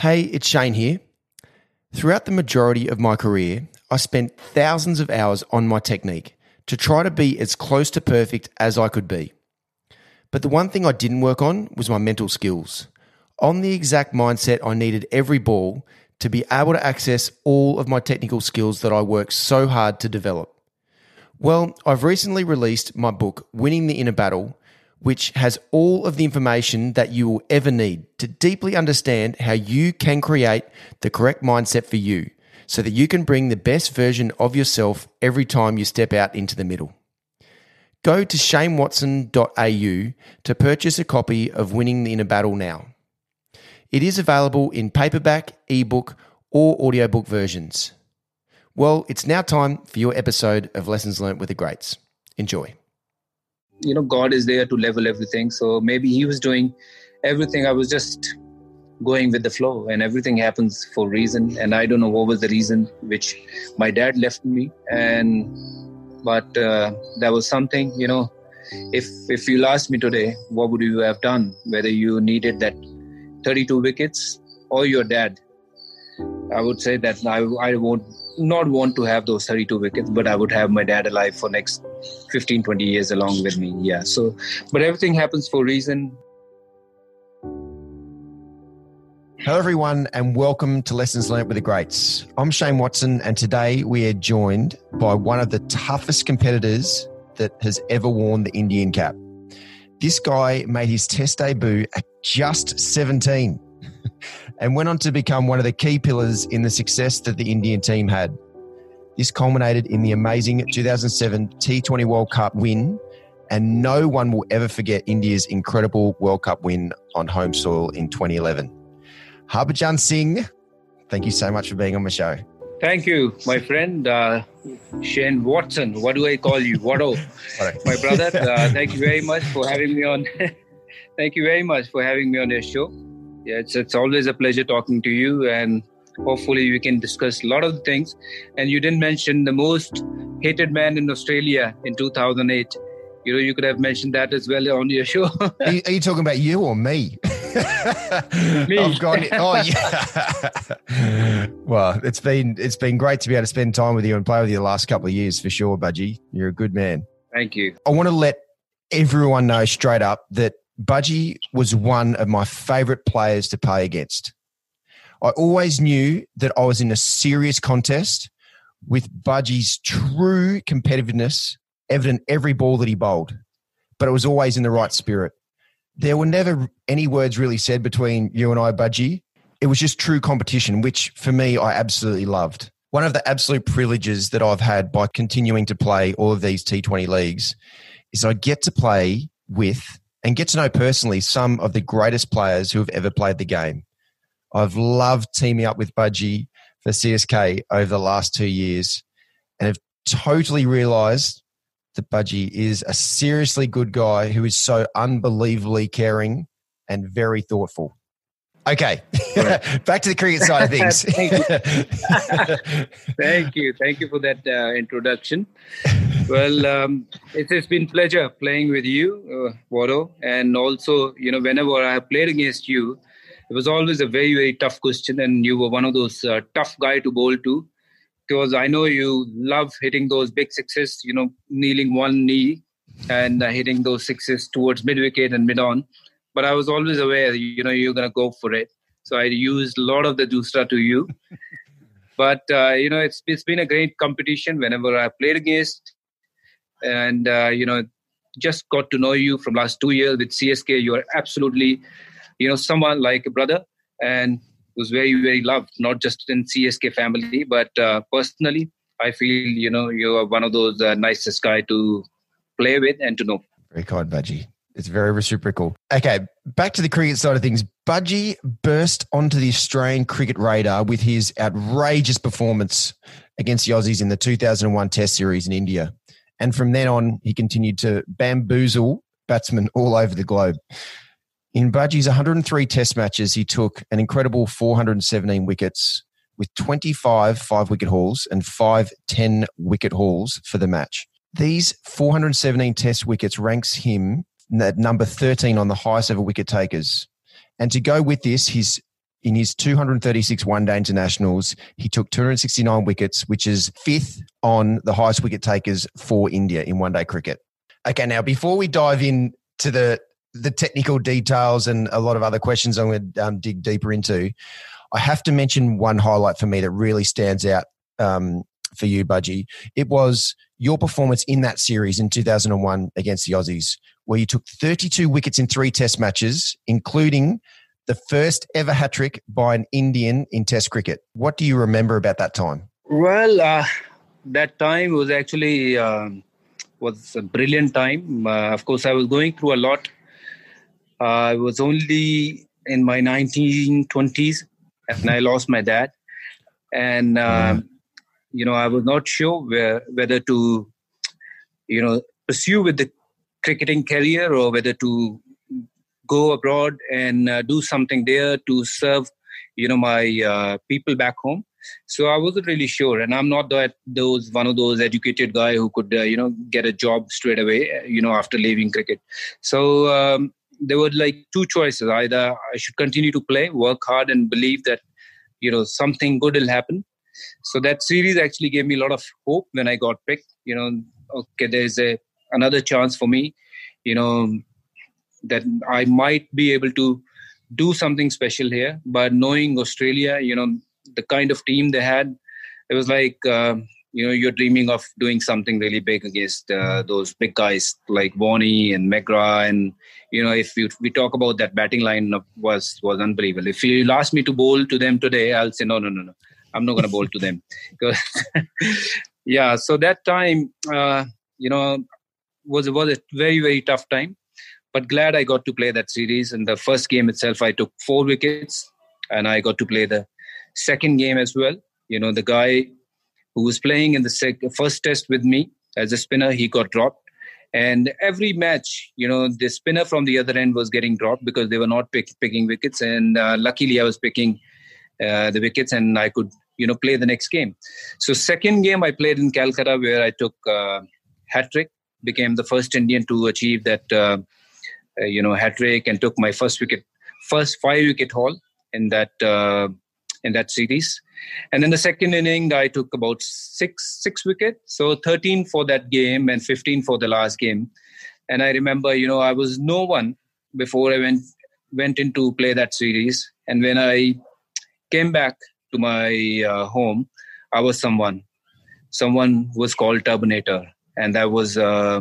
Hey, it's Shane here. Throughout the majority of my career, I spent thousands of hours on my technique to try to be as close to perfect as I could be. But the one thing I didn't work on was my mental skills. On the exact mindset I needed every ball to be able to access all of my technical skills that I worked so hard to develop. Well, I've recently released my book, Winning the Inner Battle, which has all of the information that you will ever need to deeply understand how you can create the correct mindset for you so that you can bring the best version of yourself every time you step out into the middle. Go to shanewatson.au to purchase a copy of Winning the Inner Battle now. It is available in paperback, ebook, or audiobook versions. Well, it's now time for your episode of Lessons Learned with the Greats. Enjoy you know god is there to level everything. So maybe he was doing everything. I was just going with the flow and everything happens for reason. And i don't know what was the reason which my dad left me. And but uh, that was something you know if if you asked me today what would you have done? Whether you needed that 32 wickets or your dad i would say that i, I won't not want to have those 32 wickets, but I would have my dad alive for next 15, 20 years along with me. Yeah. So, but everything happens for a reason. Hello, everyone, and welcome to Lessons Learned with the Greats. I'm Shane Watson, and today we are joined by one of the toughest competitors that has ever worn the Indian cap. This guy made his test debut at just 17 and went on to become one of the key pillars in the success that the Indian team had. This culminated in the amazing 2007 T20 World Cup win, and no one will ever forget India's incredible World Cup win on home soil in 2011. Harbhajan Singh, thank you so much for being on the show. Thank you, my friend uh, Shane Watson. What do I call you? Watto, my brother. Uh, thank you very much for having me on. thank you very much for having me on your show yeah, it's it's always a pleasure talking to you, and hopefully we can discuss a lot of things. And you didn't mention the most hated man in Australia in 2008. You know, you could have mentioned that as well on your show. are, you, are, you, talking about you or me? me. I've gone. Oh yeah. well, it's been it's been great to be able to spend time with you and play with you the last couple of years for sure, Bhaji. You're a good man. Thank you. I want to let everyone know straight up that Bhaji was one of my favorite players to play against. I always knew that I was in a serious contest with Bhaji's true competitiveness evident every ball that he bowled, but it was always in the right spirit. There were never any words really said between you and I, Bhaji. It was just true competition, which for me, I absolutely loved. One of the absolute privileges that I've had by continuing to play all of these T20 leagues is I get to play with and get to know personally some of the greatest players who have ever played the game. I've loved teaming up with Bhaji for CSK over the last two years and have totally realized that Bhaji is a seriously good guy who is so unbelievably caring and very thoughtful. Okay, back to the cricket side of things. Thank, you. Thank you. Thank you for that uh, introduction. Well, um, it has been pleasure playing with you, uh, Watto, and also, you know, whenever I have played against you, it was always a very, very tough question, and you were one of those uh, tough guy to bowl to, because I know you love hitting those big sixes, you know, kneeling one knee and uh, hitting those sixes towards mid wicket and mid on but I was always aware, you know, you're going to go for it. So I used a lot of the doosra to you. but, uh, you know, it's, it's been a great competition whenever I played against. And, uh, you know, just got to know you from last two years with CSK. You are absolutely, you know, someone like a brother and was very, very loved, not just in CSK family, but uh, personally. I feel, you know, you are one of those uh, nicest guy to play with and to know. Very kind, Bhaji. It's very reciprocal. Okay, back to the cricket side of things. Bhaji burst onto the Australian cricket radar with his outrageous performance against the Aussies in the 2001 Test Series in India. And from then on, he continued to bamboozle batsmen all over the globe. In Bhaji's 103 Test matches, he took an incredible 417 wickets with 25 five wicket hauls and five 10 wicket hauls for the match. These 417 Test wickets ranks him number 13 on the highest ever wicket takers. And to go with this, his in his 236 one day internationals, he took 269 wickets, which is fifth on the highest wicket takers for India in one day cricket. Okay, now before we dive in to the the technical details and a lot of other questions I'm going to um, dig deeper into, I have to mention one highlight for me that really stands out um, for you, Bhaji. It was your performance in that series in 2001 against the Aussies, where you took 32 wickets in three test matches, including the first ever hat trick by an Indian in Test cricket. What do you remember about that time? Well, uh, that time was actually um, was a brilliant time. Uh, of course, I was going through a lot. Uh, I was only in my 1920s, and I lost my dad, and um, you know I was not sure where, whether to, you know, pursue with the cricketing career or whether to go abroad and uh, do something there to serve you know my uh, people back home. So i wasn't really sure and i'm not that those one of those educated guy who could uh, you know get a job straight away you know after leaving cricket. So um, there were like two choices. Either i should continue to play work hard and believe that you know something good will happen so that series actually gave me a lot of hope when i got picked you know okay there's a another chance for me you know that I might be able to do something special here. But knowing Australia, you know, the kind of team they had, it was like, uh, you know, you're dreaming of doing something really big against uh, those big guys like Warney and McGrath. And, you know, if you, we talk about that batting line was, was unbelievable. If you ask me to bowl to them today, I'll say, no, no, no, no. I'm not going to bowl to them. Because, yeah, so that time, uh, you know, was, was a very, very tough time but glad I got to play that series. In the first game itself, I took four wickets, and I got to play the second game as well. You know, the guy who was playing in the sec- first test with me as a spinner, he got dropped. And every match, you know, the spinner from the other end was getting dropped because they were not pick- picking wickets. And uh, luckily, I was picking uh, the wickets, and I could, you know, play the next game. So, second game I played in Calcutta, where I took uh, hat trick, became the first Indian to achieve that uh, uh, you know, hat trick and took my first wicket, first five wicket haul in that uh, in that series. And then the second inning, I took about six six wicket, so 13 for that game and 15 for the last game. And I remember, you know, I was no one before I went went into play that series. And when I came back to my uh, home, I was someone. Someone was called Turbinator, and that was uh,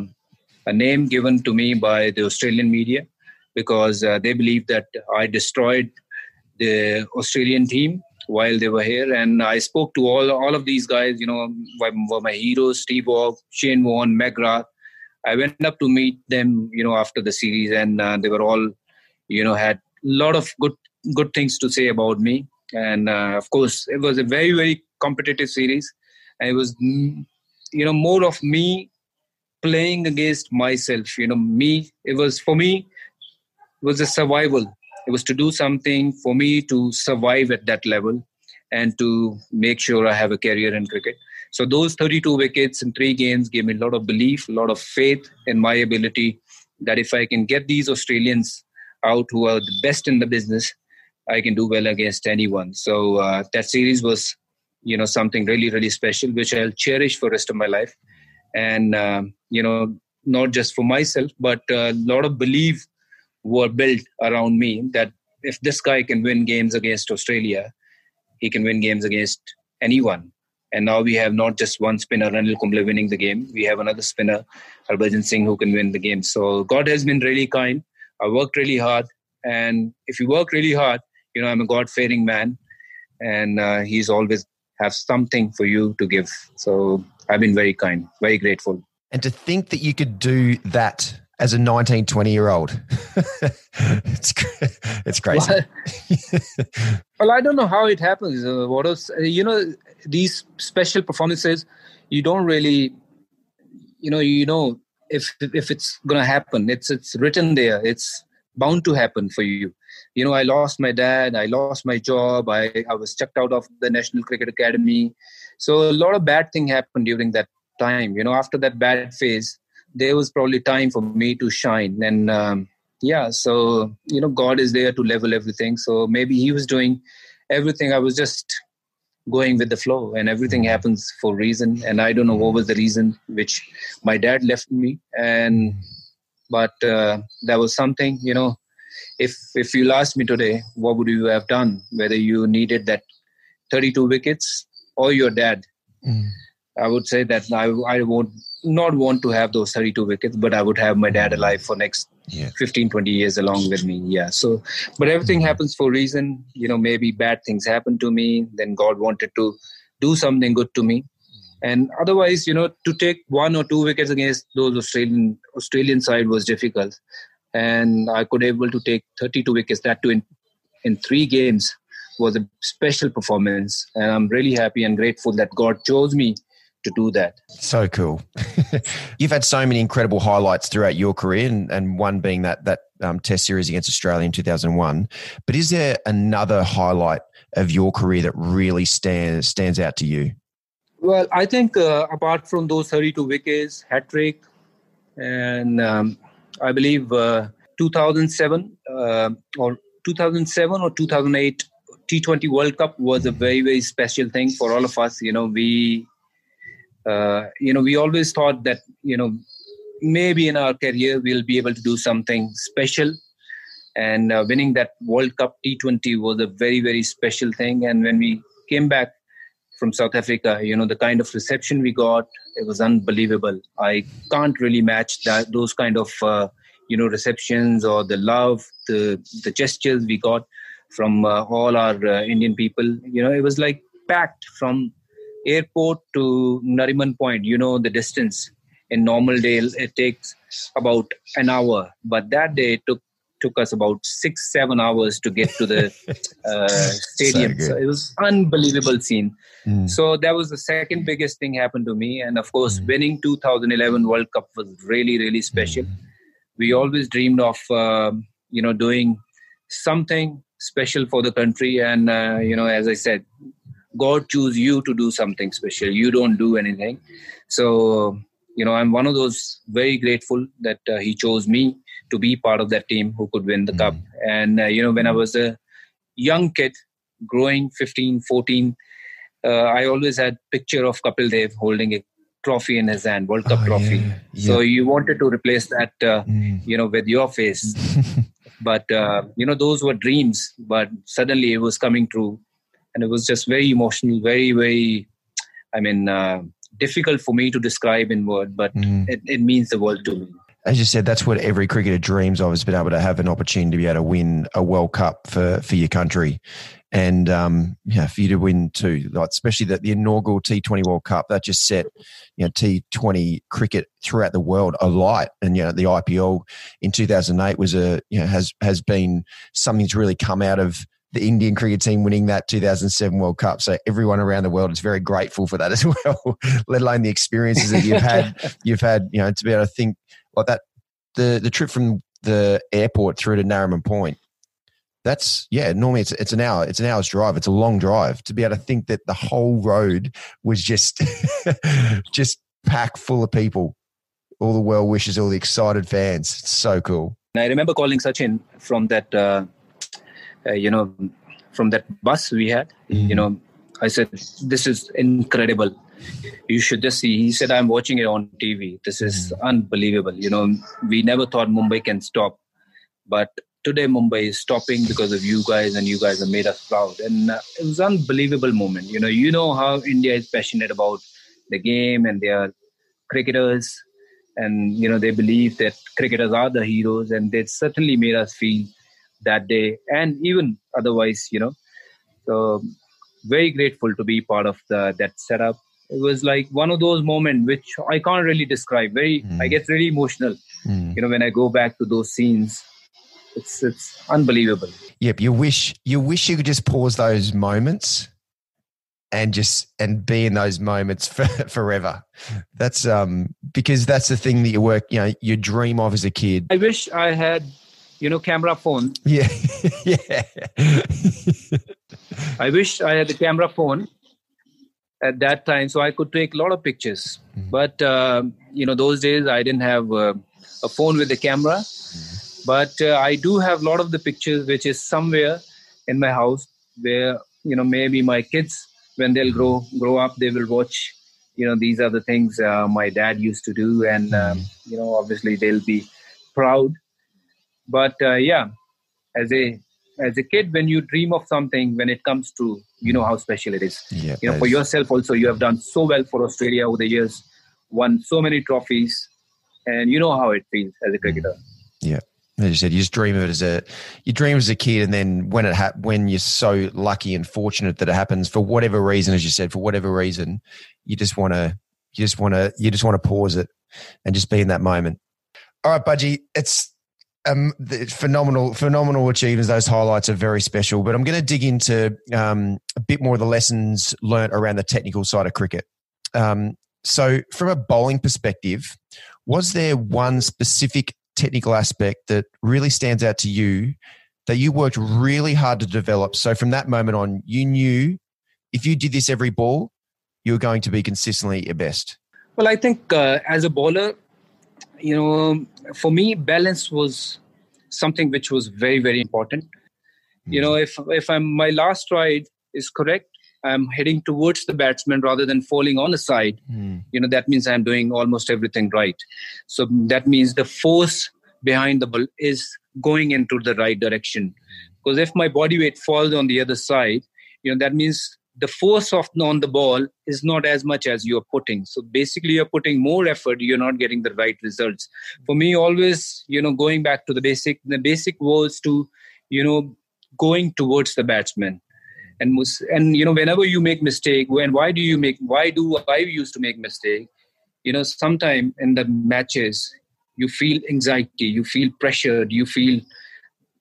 a name given to me by the Australian media because uh, they believe that I destroyed the Australian team while they were here. And I spoke to all all of these guys, you know, were my heroes, Steve Waugh, Shane Warne, McGrath. I went up to meet them, you know, after the series, and uh, they were all, you know, had a lot of good good things to say about me. And uh, of course, it was a very very competitive series. And it was, mm, you know, more of me playing against myself you know me it was for me it was a survival it was to do something for me to survive at that level and to make sure i have a career in cricket so those 32 wickets in three games gave me a lot of belief a lot of faith in my ability that if i can get these australians out who are the best in the business i can do well against anyone. So uh, that series was you know something really really special which i'll cherish for the rest of my life. And um, you know not just for myself but a lot of belief were built around me that if this guy can win games against australia he can win games against anyone. And now we have not just one spinner Anil Kumble winning the game. We have another spinner Harbhajan Singh who can win the game. So God has been really kind. I worked really hard. And if you work really hard you know I'm a God fearing man and uh, he's always have something for you to give so I've been very kind very grateful and to think that you could do that as a 19, 20 year old, it's, it's crazy. Well, well, I don't know how it happens. Uh, what else? Uh, you know, these special performances, you don't really, you know, you know, if if it's gonna happen, it's it's written there. It's bound to happen for you. You know, I lost my dad. I lost my job. I I was checked out of the National Cricket Academy. So a lot of bad thing happened during that time you know after that bad phase there was probably time for me to shine and um, yeah, so you know, God is there to level everything. So maybe He was doing everything. I was just going with the flow, and everything happens for reason. And I don't know what was the reason which my dad left me, and but uh, that was something. You know, if if you asked me today, what would you have done? Whether you needed that 32 wickets or your dad. Mm. I would say that I, I would not want to have those 32 wickets, but I would have my dad alive for next yeah. 15, 20 years along with me. Yeah. So, but everything mm-hmm. happens for a reason. You know, maybe bad things happen to me. Then God wanted to do something good to me. And otherwise, you know, to take one or two wickets against those Australian Australian side was difficult. And I could able to take 32 wickets, that too in, in three games was a special performance. And I'm really happy and grateful that God chose me to do that. So cool. You've had so many incredible highlights throughout your career, and, and one being that that um, Test series against Australia in 2001. But is there another highlight of your career that really stands stands out to you? Well, I think uh, apart from those 32 wickets, hat trick, and um, I believe uh, 2007 uh, or 2007 or 2008 T20 World Cup was a very very special thing for all of us. You know, we uh, you know, we always thought that, you know, maybe in our career we'll be able to do something special. And uh, winning that World Cup T20 was a very, very special thing. And when we came back from South Africa, you know, the kind of reception we got, it was unbelievable. I can't really match that those kind of, uh, you know, receptions or the love, the the gestures we got from uh, all our uh, Indian people. You know, it was like packed from airport to Nariman Point, you know the distance. In normal day, it takes about an hour, but that day it took took us about six seven hours to get to the uh, stadium. So, so, it was unbelievable scene. Mm. So that was the second biggest thing happened to me, and of course, mm. winning 2011 World Cup was really really special. Mm. We always dreamed of uh, you know doing something special for the country, and uh, you know as I said, God choose you to do something special. You don't do anything. So, you know, I'm one of those very grateful that uh, He chose me to be part of that team who could win the mm. cup. And, uh, you know, when I was a young kid, growing 15, 14, uh, I always had picture of Kapil Dev holding a trophy in his hand, World Cup oh, trophy. Yeah, yeah. So you wanted to replace that, uh, mm. you know, with your face. but, uh, you know, those were dreams. But suddenly it was coming true and it was just very emotional, very very. I mean, uh, difficult for me to describe in word, but mm. it, it means the world to me as you said, that's what every cricketer dreams of has been able to have an opportunity to be able to win a World Cup for, for your country. And um, yeah, for you to win too, like especially the, the inaugural T20 World Cup, that just set you know T20 cricket throughout the world alight. And you know the IPL in 2008 was a you know has has been something that's really come out of the Indian cricket team winning that 2007 World Cup. So everyone around the world is very grateful for that as well. Let alone the experiences that you've had. you've had, you know, to be able to think like that. The the trip from the airport through to Nariman Point. That's yeah. Normally it's it's an hour. It's an hour's drive. It's a long drive to be able to think that the whole road was just just packed full of people, all the well wishers, all the excited fans. It's so cool. And I remember calling Sachin from that. Uh uh, you know, from that bus we had, mm-hmm. you know, I said, "This is incredible. You should just see." He said, "I'm watching it on TV. This is mm-hmm. unbelievable. You know, we never thought Mumbai can stop, but today Mumbai is stopping because of you guys, and you guys have made us proud. And uh, it was unbelievable moment. You know, you know how India is passionate about the game, and they are cricketers, and you know they believe that cricketers are the heroes, and they certainly made us feel that day and even otherwise you know so very grateful to be part of the that setup. It was like one of those moments which i can't really describe. Very mm. i get really emotional mm. you know when i go back to those scenes. It's it's unbelievable. Yep you wish you wish you could just pause those moments and just and be in those moments for, forever. That's um because that's the thing that you work you know you dream of as a kid. I wish i had you know camera phone. Yeah. Yeah i wish i had the camera phone at that time so i could take a lot of pictures mm-hmm. but uh, you know those days i didn't have uh, a phone with the camera mm-hmm. but uh, i do have a lot of the pictures which is somewhere in my house where you know maybe my kids when they'll grow grow up they will watch you know these are the things uh, my dad used to do and um, you know obviously they'll be proud but uh, yeah as a as a kid when you dream of something when it comes to you know how special it is. Yeah, you know for is- yourself also you have done so well for australia over the years won so many trophies and you know how it feels as a mm. cricketer. Yeah. As you said, you just dream of it as a you dream as a kid, and then when it ha- when you're so lucky and fortunate that it happens for whatever reason, as you said, for whatever reason, you just want to you just want to you just want to pause it and just be in that moment. All right, Bhaji, it's um phenomenal phenomenal achievements. Those highlights are very special, but I'm going to dig into um, a bit more of the lessons learnt around the technical side of cricket. Um, so, from a bowling perspective, was there one specific technical aspect that really stands out to you that you worked really hard to develop? So, from that moment on, you knew if you did this every ball, you were going to be consistently your best. Well, I think uh, as a bowler, you know, for me, balance was something which was very, very important. You know, if if I'm my last ride is correct, I'm heading towards the batsman rather than falling on the side. Mm. You know, that means I'm doing almost everything right. So that means the force behind the ball is going into the right direction. Because if my body weight falls on the other side, you know, that means the force of on the ball is not as much as you're putting. So basically you're putting more effort you're not getting the right results. For me always you know going back to the basic the basic was to you know going towards the batsman. And and you know whenever you make mistake when why do you make why do i used to make mistake? You know sometime in the matches you feel anxiety you feel pressured you feel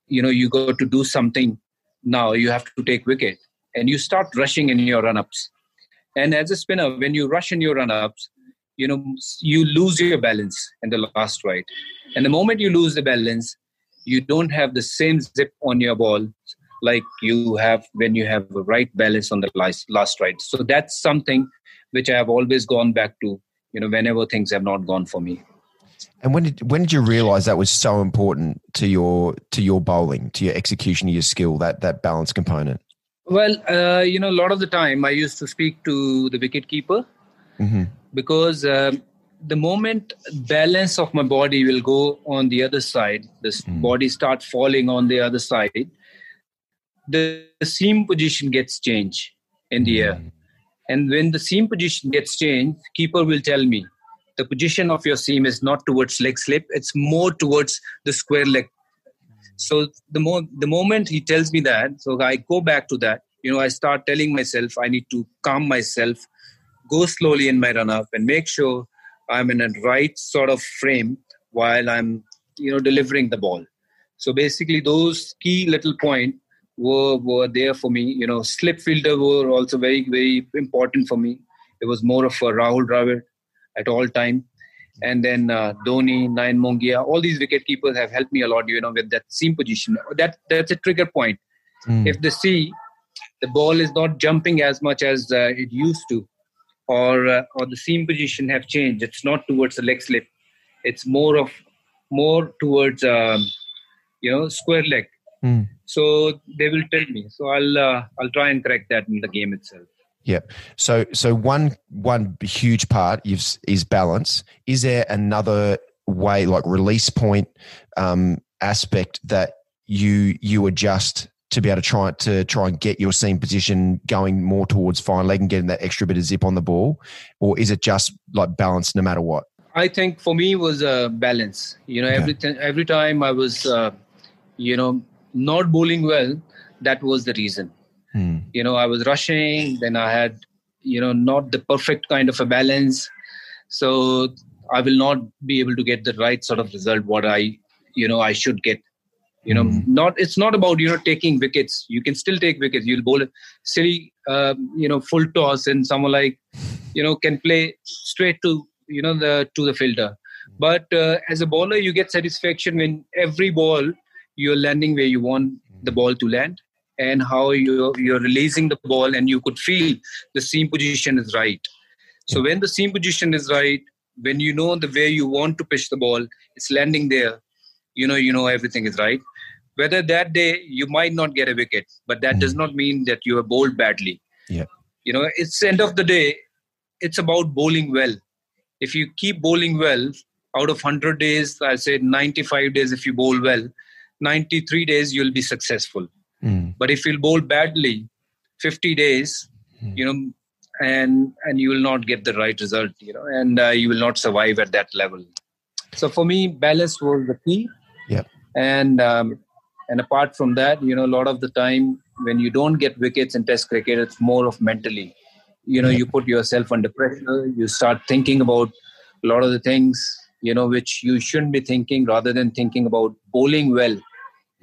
you know you got to do something. Now you have to take wicket and you start rushing in your run-ups. And as a spinner when you rush in your run-ups you know you lose your balance in the last right and the moment you lose the balance you don't have the same zip on your ball like you have when you have a right balance on the last last right so that's something which i have always gone back to you know whenever things have not gone for me. And when did when did you realize that was so important to your to your bowling, to your execution, of your skill, that that balance component? Well uh, you know a lot of the time i used to speak to the wicket keeper hmm because um, the moment balance of my body will go on the other side this Mm. body start falling on the other side the, the seam position gets changed in the air. And when the seam position gets changed keeper will tell me the position of your seam is not towards leg slip it's more towards the square leg so the more the moment he tells me that so i go back to that you know i start telling myself i need to calm myself go slowly in my run up and make sure i'm in a right sort of frame while i'm you know delivering the ball. So basically those key little point were were there for me. You know slip fielder were also very very important for me. It was more of a rahul dravid at all time and then uh, Dhoni, Nayan Mongia, all these wicket keepers have helped me a lot, you know, with that seam position. That that's a trigger point. Mm. If they see the ball is not jumping as much as uh, it used to, or uh, or the seam position have changed, it's not towards the leg slip. It's more of more towards um, you know square leg. Mm. So they will tell me. So I'll uh, I'll try and correct that in the game itself. So so one one huge part is is balance. Is there another way, like release point um, aspect that you you adjust to be able to try to try and get your seam position going more towards fine leg and getting that extra bit of zip on the ball, or is it just like balance no matter what? I think for me was a balance. You know, every ti- every time I was, uh, you know, not bowling well, that was the reason. Hmm. You know, I was rushing, then I had, you know, not the perfect kind of a balance, so I will not be able to get the right sort of result what I, you know, I should get. You know, Mhm. not it's not about you know taking wickets. You can still take wickets. You'll bowl a silly, um, you know, full toss, and someone like, you know, can play straight to you know the to the fielder. But uh, as a bowler, you get satisfaction when every ball you're landing where you want the ball to land, and how you're you're releasing the ball, and you could feel the seam position is right. So when the seam position is right, when you know the way you want to pitch the ball, it's landing there. you know you know everything is right whether that day you might not get a wicket but that mm. does not mean that you have bowled badly yeah you know it's end of the day it's about bowling well if you keep bowling well out of 100 days i say 95 days if you bowl well 93 days you'll be successful mm. but if you bowl badly 50 days mm. you know and and you will not get the right result you know and uh, you will not survive at that level. So for me balance was the key. Yeah. And um, and apart from that you know a lot of the time when you don't get wickets in test cricket it's more of mentally. You know you put yourself under pressure you start thinking about a lot of the things you know which you shouldn't be thinking rather than thinking about bowling well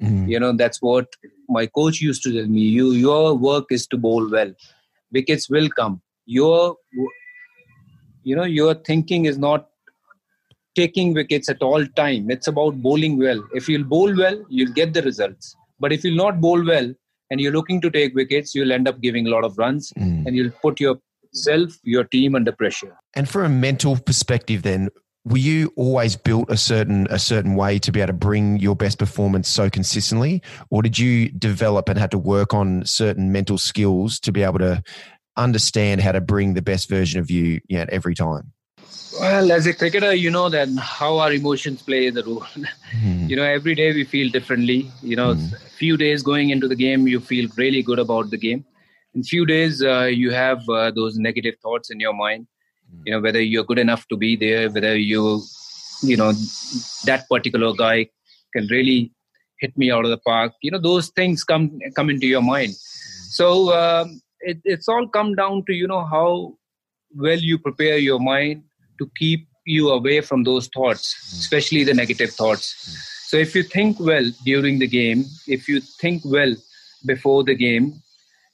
mm. you know that's what my coach used to tell me you your work is to bowl well wickets will come your you know your thinking is not taking wickets at all time. It's about bowling well. If you'll bowl well, you'll get the results. But if you'll not bowl well and you're looking to take wickets, you'll end up giving a lot of runs mm. and you'll put yourself, your team under pressure. And from a mental perspective, then, were you always built a certain a certain way to be able to bring your best performance so consistently, or did you develop and had to work on certain mental skills to be able to understand how to bring the best version of you, you know, every time? Well, as a cricketer, you know that how our emotions play the role. Mm. you know, every day we feel differently. You know, Mm. few days going into the game, you feel really good about the game. In few days, uh, you have uh, those negative thoughts in your mind. You know, whether you're good enough to be there, whether you, you know, that particular guy can really hit me out of the park. You know, those things come come into your mind. So um, it, it's all come down to you know how well you prepare your mind to keep you away from those thoughts, especially the negative thoughts. So if you think well during the game, if you think well before the game,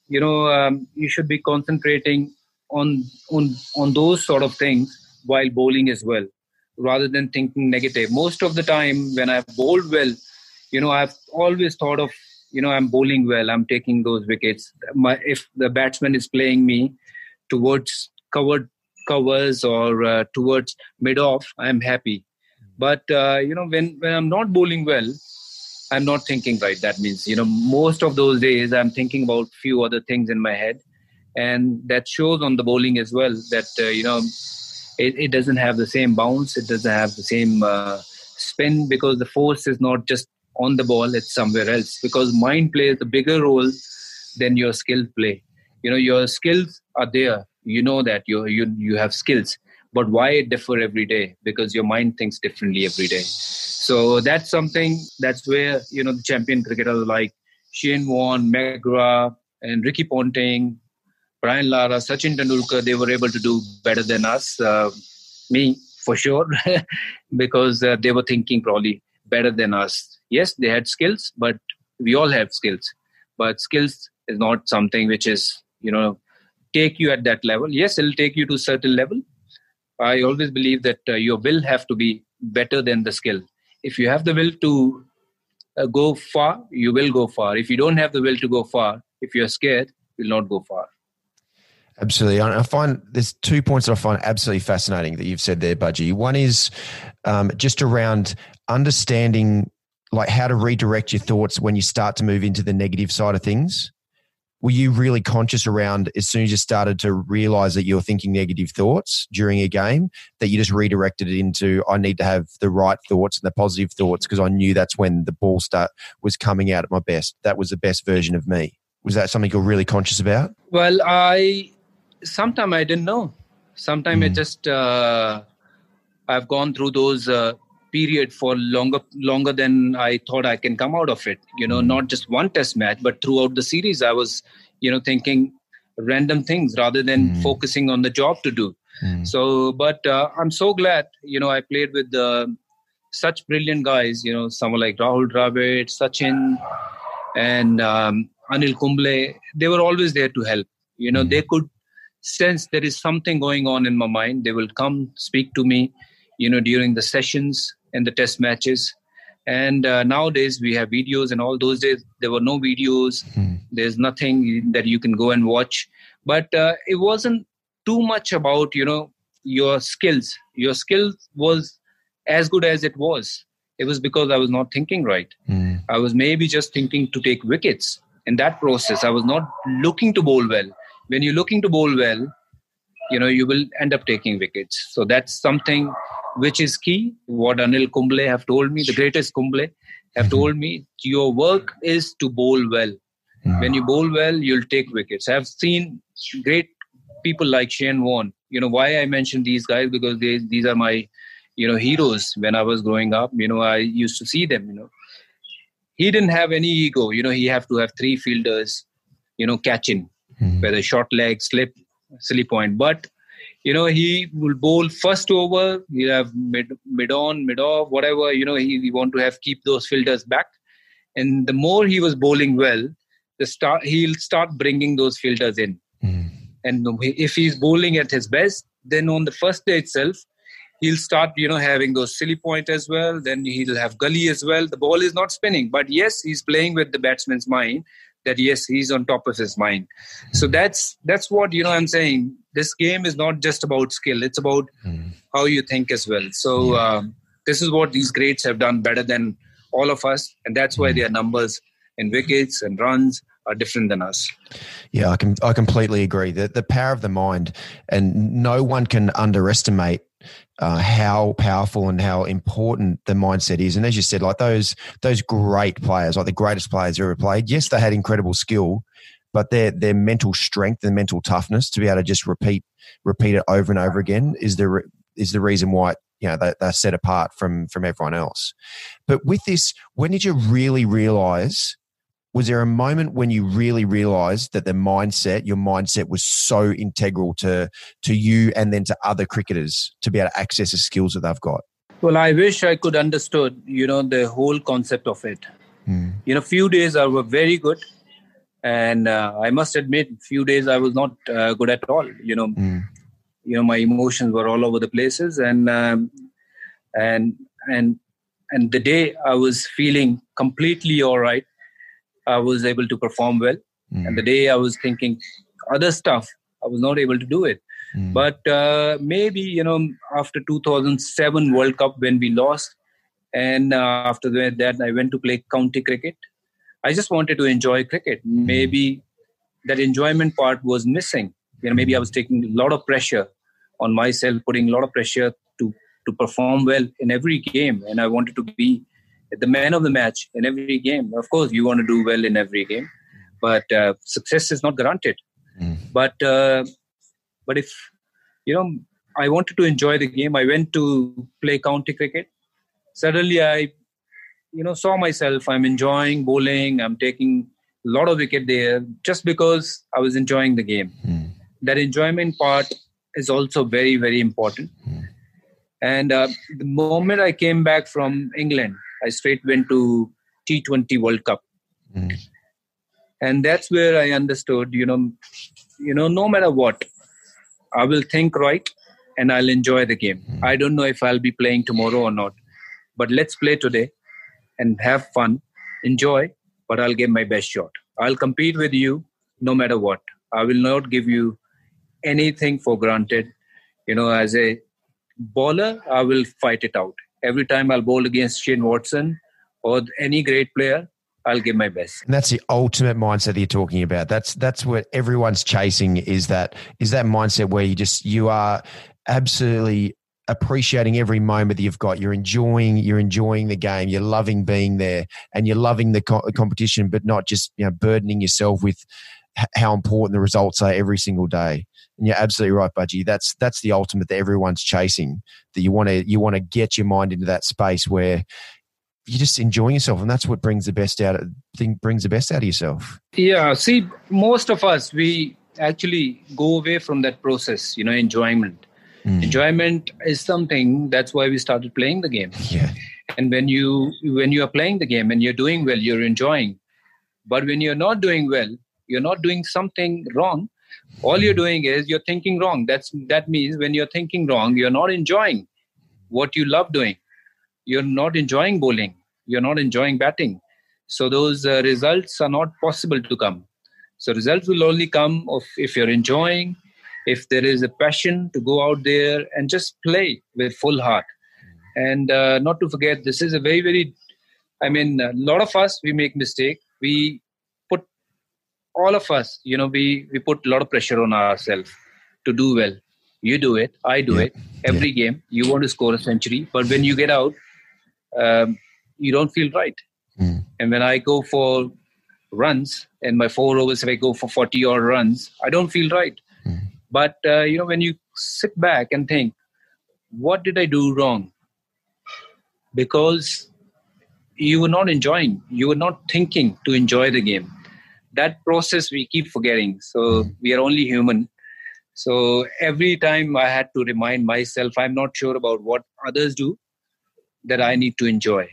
you know um, you should be concentrating on on on those sort of things while bowling as well, rather than thinking negative. Most of the time, when I've bowled well, you know I've always thought of you know I'm bowling well, I'm taking those wickets. My if the batsman is playing me towards covered covers or uh, towards mid off, I'm happy. But uh, you know, when when I'm not bowling well, I'm not thinking right. That means you know, most of those days I'm thinking about few other things in my head, and that shows on the bowling as well. That uh, you know, it, it doesn't have the same bounce, it doesn't have the same uh, spin because the force is not just on the ball; it's somewhere else. Because mind plays a bigger role than your skill play. You know, your skills are there you know that you you you have skills but why it differ every day because your mind thinks differently every day so that's something that's where you know the champion cricketers like Shane Warne, McGrath, and Ricky Ponting, Brian Lara, Sachin Tendulkar, they were able to do better than us. Uh, me, for sure, because uh, they were thinking probably better than us. Yes, they had skills, but we all have skills. But skills is not something which is, you know, take you at that level. Yes, it'll take you to a certain level. I always believe that uh, your will have to be better than the skill. If you have the will to uh, go far, you will go far. If you don't have the will to go far, if you're scared, you'll not go far. Absolutely. I find there's two points that I find absolutely fascinating that you've said there, Bhaji. One is um, just around understanding like how to redirect your thoughts when you start to move into the negative side of things were you really conscious around as soon as you started to realize that you were thinking negative thoughts during a game that you just redirected it into i need to have the right thoughts and the positive thoughts because i knew that's when the ball start was coming out at my best that was the best version of me was that something you're really conscious about well i sometimes i didn't know sometimes mm. it just uh, i've gone through those uh, period for longer longer than I thought I can come out of it. You know, not just one test match, but throughout the series, I was, you know, thinking random things rather than mm. focusing on the job to do. Mm. So, but uh, I'm so glad, you know, I played with uh, such brilliant guys. You know, someone like Rahul Dravid, Sachin, and um, Anil Kumble. They were always there to help. You know, mm. they could sense there is something going on in my mind. They will come speak to me you know during the sessions and the test matches and uh, nowadays we have videos and all those days there were no videos hmm. there's nothing that you can go and watch but uh, it wasn't too much about you know your skills your skill was as good as it was it was because I was not thinking right. Mm. I was maybe just thinking to take wickets. In that process, I was not looking to bowl well. When you're looking to bowl well, you know you will end up taking wickets. So that's something which is key. What Anil Kumble have told me, the greatest Kumble have mm-hmm. told me, your work is to bowl well. When you bowl well, you'll take wickets. I've seen great people like Shane Warne. You know why I mention these guys because they these are my you know heroes when I was growing up. You know I used to see them. You know he didn't have any ego. You know he have to have three fielders. You know catching mm. whether short leg, slip, silly point. But you know he will bowl first over. You have mid mid on, mid off, whatever. You know he, he want to have keep those fielders back. And the more he was bowling well, the start he'll start bringing those fielders in. Mm. And if he's bowling at his best, then on the first day itself, he'll start, you know, having those silly point as well. Then he'll have gully as well. The ball is not spinning, but yes, he's playing with the batsman's mind. That yes, he's on top of his mind. So that's that's what you know. I'm saying this game is not just about skill; it's about mm. how you think as well. So yeah. um, this is what these greats have done better than all of us, and that's why mm. their numbers in wickets and runs are different than us. Yeah, I can I completely agree. The the power of the mind, and no one can underestimate uh, how powerful and how important the mindset is. And as you said, like those those great players, like the greatest players ever played. Yes, they had incredible skill, but their their mental strength and mental toughness to be able to just repeat repeat it over and over again is the is the reason why you know they, they're set apart from from everyone else. But with this, when did you really realize was there a moment when you really realized that the mindset your mindset was so integral to to you and then to other cricketers to be able to access the skills that they've got well i wish i could understood you know the whole concept of it mm. you know few days i were very good and uh, i must admit few days i was not uh, good at all you know mm. you know my emotions were all over the places and um, and and and the day i was feeling completely all right I was able to perform well. Mm. And the day I was thinking other stuff, I was not able to do it. Mm. But uh, maybe, you know, after 2007 World Cup when we lost, and uh, after that, I went to play county cricket. I just wanted to enjoy cricket. Mm. Maybe that enjoyment part was missing. You know, maybe I was taking a lot of pressure on myself, putting a lot of pressure to to perform well in every game, and I wanted to be the man of the match in every game. Of course, you want to do well in every game, but uh, success is not granted. Mm. But uh, but if you know, I wanted to enjoy the game. I went to play county cricket. Suddenly, I you know saw myself. I'm enjoying bowling. I'm taking a lot of wicket there just because I was enjoying the game. Mm. That enjoyment part is also very very important. Mm. And uh, the moment I came back from England, I straight went to T20 World Cup. Mm. And that's where I understood, you know, you know, no matter what, I will think right and I'll enjoy the game. Mm. I don't know if I'll be playing tomorrow or not, but let's play today and have fun, enjoy, but I'll give my best shot. I'll compete with you no matter what. I will not give you anything for granted. You know, as a bowler, I will fight it out every time I'll bowl against Shane Watson or any great player, I'll give my best. And that's the ultimate mindset that you're talking about. That's that's what everyone's chasing is that is that mindset where you just you are absolutely appreciating every moment that you've got. You're enjoying you're enjoying the game. You're loving being there, and you're loving the co- competition, but not just you know burdening yourself with how important the results are every single day. And you're absolutely right, Bhaji. That's that's the ultimate that everyone's chasing. That you want to you want to get your mind into that space where you're just enjoying yourself, and that's what brings the best out. Of, think brings the best out of yourself. Yeah. See, most of us we actually go away from that process. You know, enjoyment. Mm. Enjoyment is something. That's why we started playing the game. Yeah. And when you when you are playing the game and you're doing well, you're enjoying. But when you're not doing well, you're not doing something wrong. All you're doing is you're thinking wrong. That's that means when you're thinking wrong you're not enjoying what you love doing. You're not enjoying bowling. You're not enjoying batting. So those uh, results are not possible to come. So results will only come of if you're enjoying if there is a passion to go out there and just play with full heart. And uh, not to forget this is a very very i mean a lot of us we make mistake. We all of us you know we we put a lot of pressure on ourselves to do well you do it i do yeah. it every yeah. game you want to score a century but when you get out um, you don't feel right mm. and when i go for runs and my four overs if i go for 40 odd runs i don't feel right mm. but uh, you know when you sit back and think what did i do wrong because you were not enjoying you were not thinking to enjoy the game that process we keep forgetting. So hmm. we are only human. So every time i had to remind myself i'm not sure about what others do that i need to enjoy.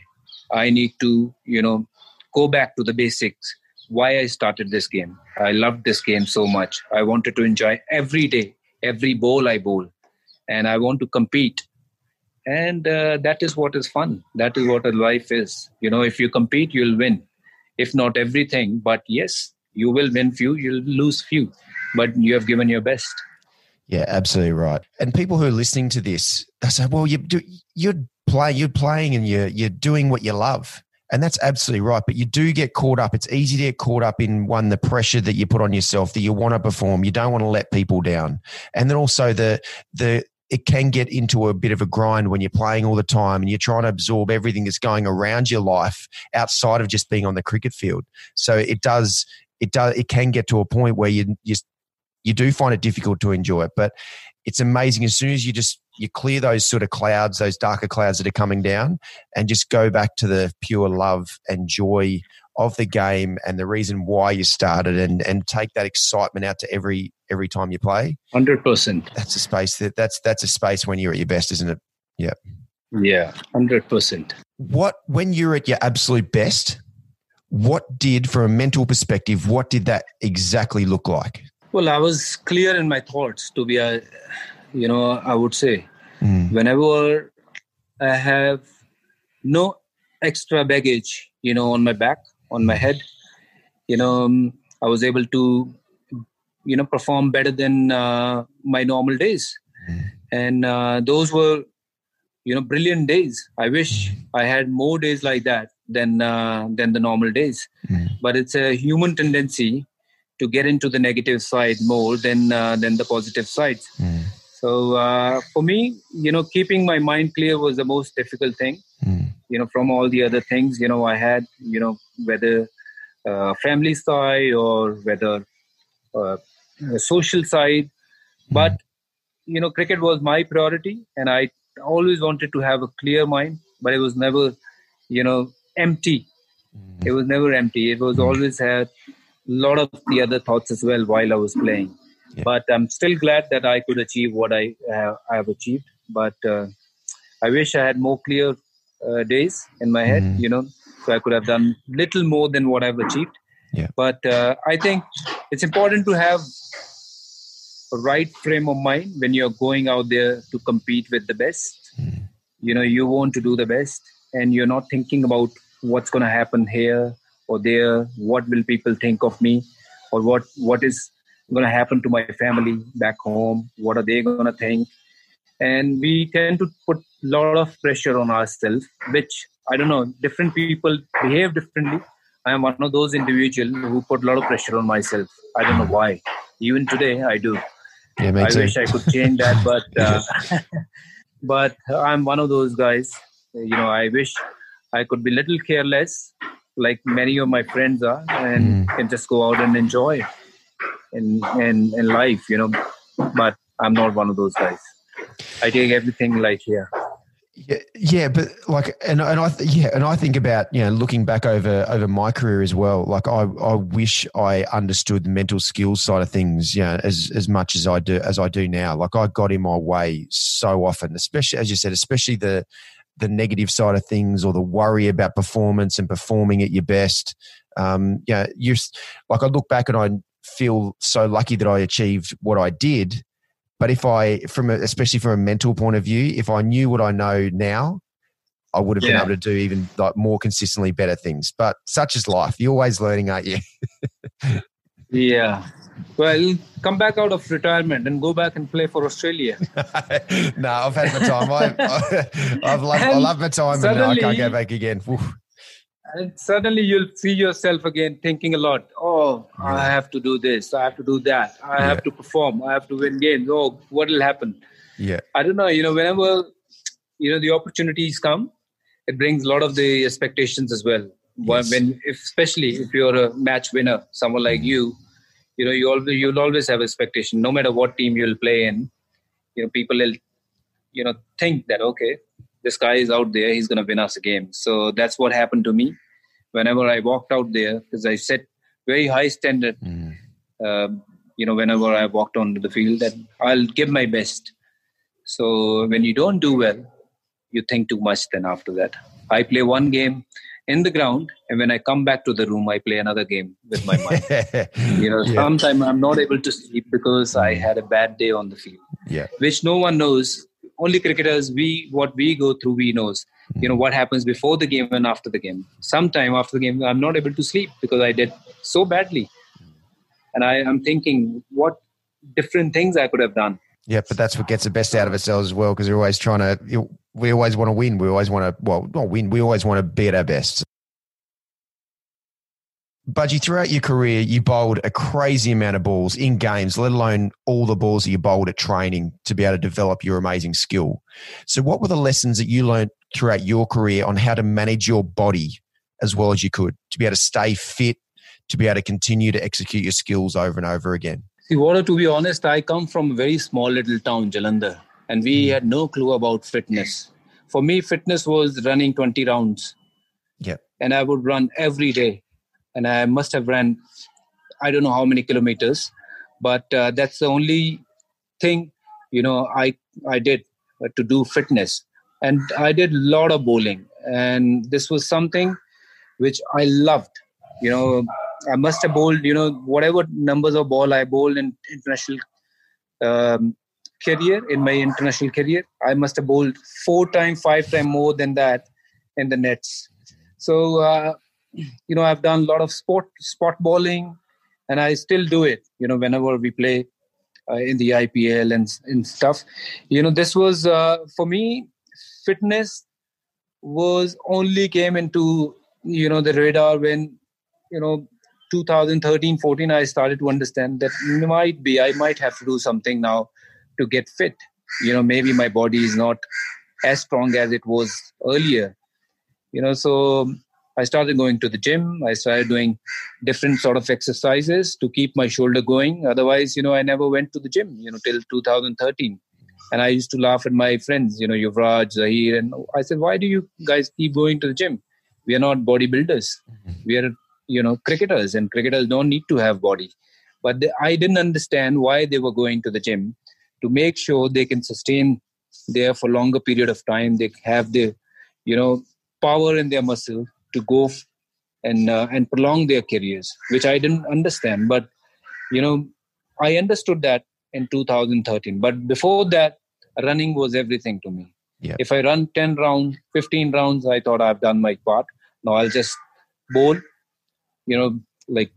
I need to you know go back to the basics. Why i started this game. I loved this game so much. I wanted to enjoy every day every bowl i bowl. And i want to compete. And uh, that is what is fun. That is what a life is. You know if you compete you'll win if not everything but yes you will win few you'll lose few but you have given your best yeah absolutely right and people who are listening to this they say well you do you're playing you're playing and you're you're doing what you love and that's absolutely right. But you do get caught up. It's easy to get caught up in one, the pressure that you put on yourself that you want to perform. You don't want to let people down. And then also the, the, it can get into a bit of a grind when you're playing all the time and you're trying to absorb everything that's going around your life outside of just being on the cricket field. So it does, it does, it can get to a point where you you you do find it difficult to enjoy it. But it's amazing as soon as you just you clear those sort of clouds, those darker clouds that are coming down, and just go back to the pure love and joy of the game and the reason why you started and and take that excitement out to every every time you play. 100% that's a space that that's that's a space when you're at your best isn't it? Yeah. Yeah 100% what when you're at your absolute best what did from a mental perspective what did that exactly look like? Well i was clear in my thoughts to be a you know i would say. Mm. whenever i have no extra baggage you know on my back on my head you know um, i was able to you know perform better than uh, my normal days and uh, those were you know brilliant days i wish i had more days like that than uh, than the normal days mm. but it's a human tendency to get into the negative side more than uh, than the positive side mm. So uh, for me you know keeping my mind clear was the most difficult thing mm. you know from all the other things you know i had you know whether uh, family side or whether uh, social side mm. but you know cricket was my priority and i always wanted to have a clear mind but it was never you know empty mm. it was never empty it was hmm. always had a lot of the other thoughts as well while I was playing. Yeah. But I'm still glad that I could achieve what I have, I have achieved. But uh, I wish I had more clear uh, days in my head, mm. you know, so I could have done little more than what I've achieved. Yeah. But uh, I think it's important to have a right frame of mind when you're going out there to compete with the best. Mm. You know, you want to do the best, and you're not thinking about what's going to happen here or there what will people think of me or what what is going to happen to my family back home? What are they going to think? And we tend to put a lot of pressure on ourselves which i don't know different people behave differently. I am one of those individuals who put a lot of pressure on myself. I don't know why. Even today i do. Yeah, i wish i could change that but uh, but i'm one of those guys. You know i wish i could be little careless like many of my friends are and mm. can just go out and enjoy in, in in life you know but i'm not one of those guys i take everything like here yeah, yeah, but like, and and I th- yeah, and I think about you know looking back over over my career as well. Like, I I wish I understood the mental skills side of things, you know, as as much as I do as I do now. Like, I got in my way so often, especially as you said, especially the the negative side of things or the worry about performance and performing at your best. Um, yeah, you like I look back and I feel so lucky that I achieved what I did. But if I, from a, especially from a mental point of view, if I knew what I know now, I would have yeah. been able to do even like more consistently better things. But such is life. You're always learning, aren't you? Yeah. Well, come back out of retirement and go back and play for Australia. no, I've had my time. I, I, have loved, I love my time, and I can't go back again. And suddenly you'll see yourself again thinking a lot. Oh, yeah. I have to do this. I have to do that. I yeah. have to perform. I have to win games. Oh, what will happen? Yeah. I don't know. You know, whenever you know the opportunities come, it brings a lot of the expectations as well. Yes. When, if, especially if you're a match winner, someone like mm-hmm. you, you know, you always you'll always have expectation, no matter what team you'll play in. You know, people will, you know, think that okay, this guy is out there, he's gonna win us a game. So that's what happened to me. Whenever I walked out there, because I set very high standard. Mm. Uh, you know, whenever I walked onto the field, that I'll give my best. So when you don't do well, you think too much. Then after that, I play one game in the ground and when i come back to the room i play another game with my mind you know yeah. sometimes i'm not able to sleep because i had a bad day on the field yeah which no one knows only cricketers we what we go through we knows you know hmm. what happens before the game and after the game sometime after the game i'm not able to sleep because i did so badly and i am thinking what different things i could have done yeah, but that's what gets the best out of ourselves as well because we're always trying to, we always want to win. We always want to, well, not win, we always want to be at our best. Bhaji, throughout your career, you bowled a crazy amount of balls in games, let alone all the balls that you bowled at training to be able to develop your amazing skill. So, what were the lessons that you learned throughout your career on how to manage your body as well as you could to be able to stay fit, to be able to continue to execute your skills over and over again? See, Watto, to be honest, I come from a very small little town, Jalandhar, and we mm. had no clue about fitness. For me, fitness was running 20 rounds. Yeah. And I would run every day. And I must have ran, I don't know how many kilometers, but uh, that's the only thing, you know, I, I did uh, to do fitness. And I did a lot of bowling. And this was something which I loved. You know, I must have bowled, you know, whatever numbers of ball I bowled in international um, career, in my international career, I must have bowled four times, five times more than that in the nets. So, uh, you know, I've done a lot of sport, spot bowling, and I still do it, you know, whenever we play uh, in the IPL and, and stuff. You know, this was, uh, for me, fitness was only came into, you know, the radar when, you know, 2013 14 i started to understand that might be i might have to do something now to get fit you know maybe my body is not as strong as it was earlier you know so i started going to the gym. I started doing different sort of exercises to keep my shoulder going. Otherwise you know i never went to the gym you know till 2013 and i used to laugh at my friends you know yuvraj Zaheer and i said why do you guys keep going to the gym? We are not bodybuilders. We are you know cricketers and cricketers don't need to have body. But they, i didn't understand why they were going to the gym to make sure they can sustain there for longer period of time. They have the you know power in their muscle to go f- and uh, and prolong their careers which i didn't understand. But you know i understood that in 2013 but before that running was everything to me. Yeah. if i run 10 rounds 15 rounds i thought i've done my part. Now i'll just bowl you know like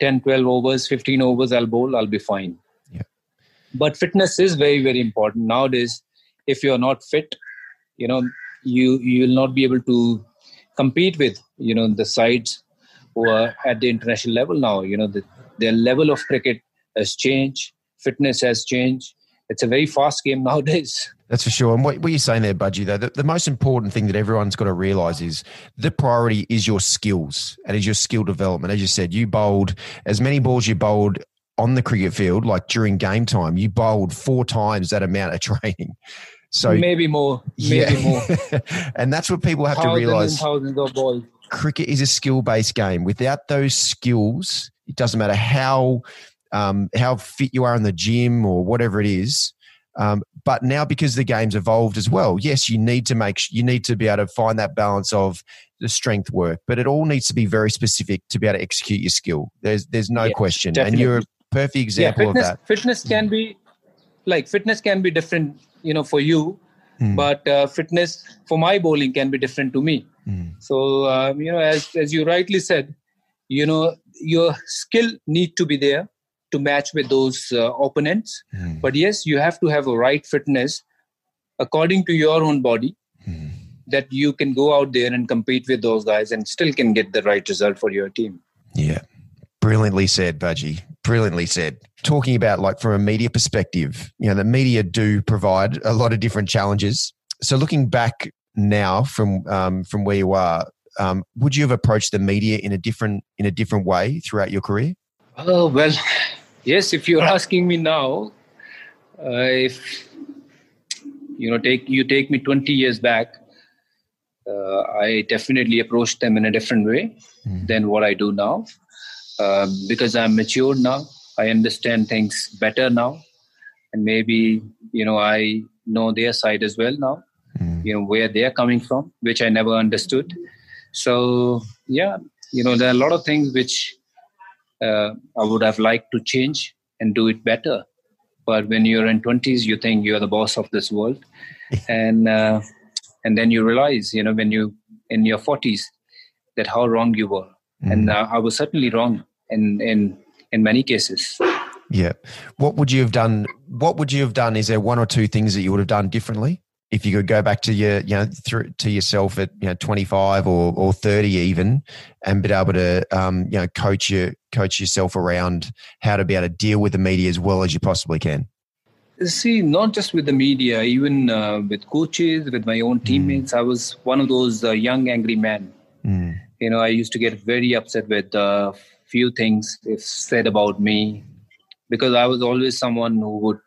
10 12 overs 15 overs i'll bowl i'll be fine. Yeah. but fitness is very very important. Nowadays if you're not fit you know you you will not be able to compete with you know the sides who are at the international level now you know the, their level of cricket has changed fitness has changed it's a very fast game nowadays. That's for sure. And what, what you're saying there, Bhaji, though, the, the most important thing that everyone's got to realize is the priority is your skills and is your skill development. As you said, you bowled as many balls you bowled on the cricket field, like during game time, you bowled four times that amount of training. So maybe more, maybe yeah. more. and that's what people have thousands to realize. thousands of balls. Cricket is a skill based game. Without those skills, it doesn't matter how um, how fit you are in the gym or whatever it is. Um, but now because the game's evolved as well, yes, you need to make you need to be able to find that balance of the strength work, but it all needs to be very specific to be able to execute your skill. There's there's no question, definitely. and you're a perfect example yeah, fitness, of that. Fitness can be like fitness can be different, you know, for you, mm. but uh, fitness for my bowling can be different to me. Mm. So um, you know, as as you rightly said, you know your skill need to be there to match with those uh, opponents. Mm. But yes, you have to have a right fitness according to your own body mm. that you can go out there and compete with those guys and still can get the right result for your team. Yeah. Brilliantly said, Bhaji. Brilliantly said. Talking about like from a media perspective, you know, the media do provide a lot of different challenges. So looking back now from um, from where you are, um, would you have approached the media in a different in a different way throughout your career? Oh well, yes. If you're asking me now, uh, if you know, take you take me 20 years back, uh, I definitely approached them in a different way mm. than what I do now. Uh, because I'm matured now. I understand things better now, and maybe you know I know their side as well now. Mm. You know where they're coming from, which I never understood. So yeah, you know there are a lot of things which uh, I would have liked to change and do it better. But when you're in 20s, you think you're the boss of this world, and uh, and then you realize, you know, when you in your 40s, that how wrong you were, mm. and uh, I was certainly wrong in in in many cases. Yeah. What would you have done? What would you have done? Is there one or two things that you would have done differently if you could go back to your, you know, through to yourself at you know twenty five or or thirty even, and be able to, um, you know, coach your coach yourself around how to be able to deal with the media as well as you possibly can. See, not just with the media, even uh, with coaches, with my own mm. teammates. Mm. I was one of those uh, young angry men. Mm. You know, I used to get very upset with uh, few things if said about me because I was always someone who would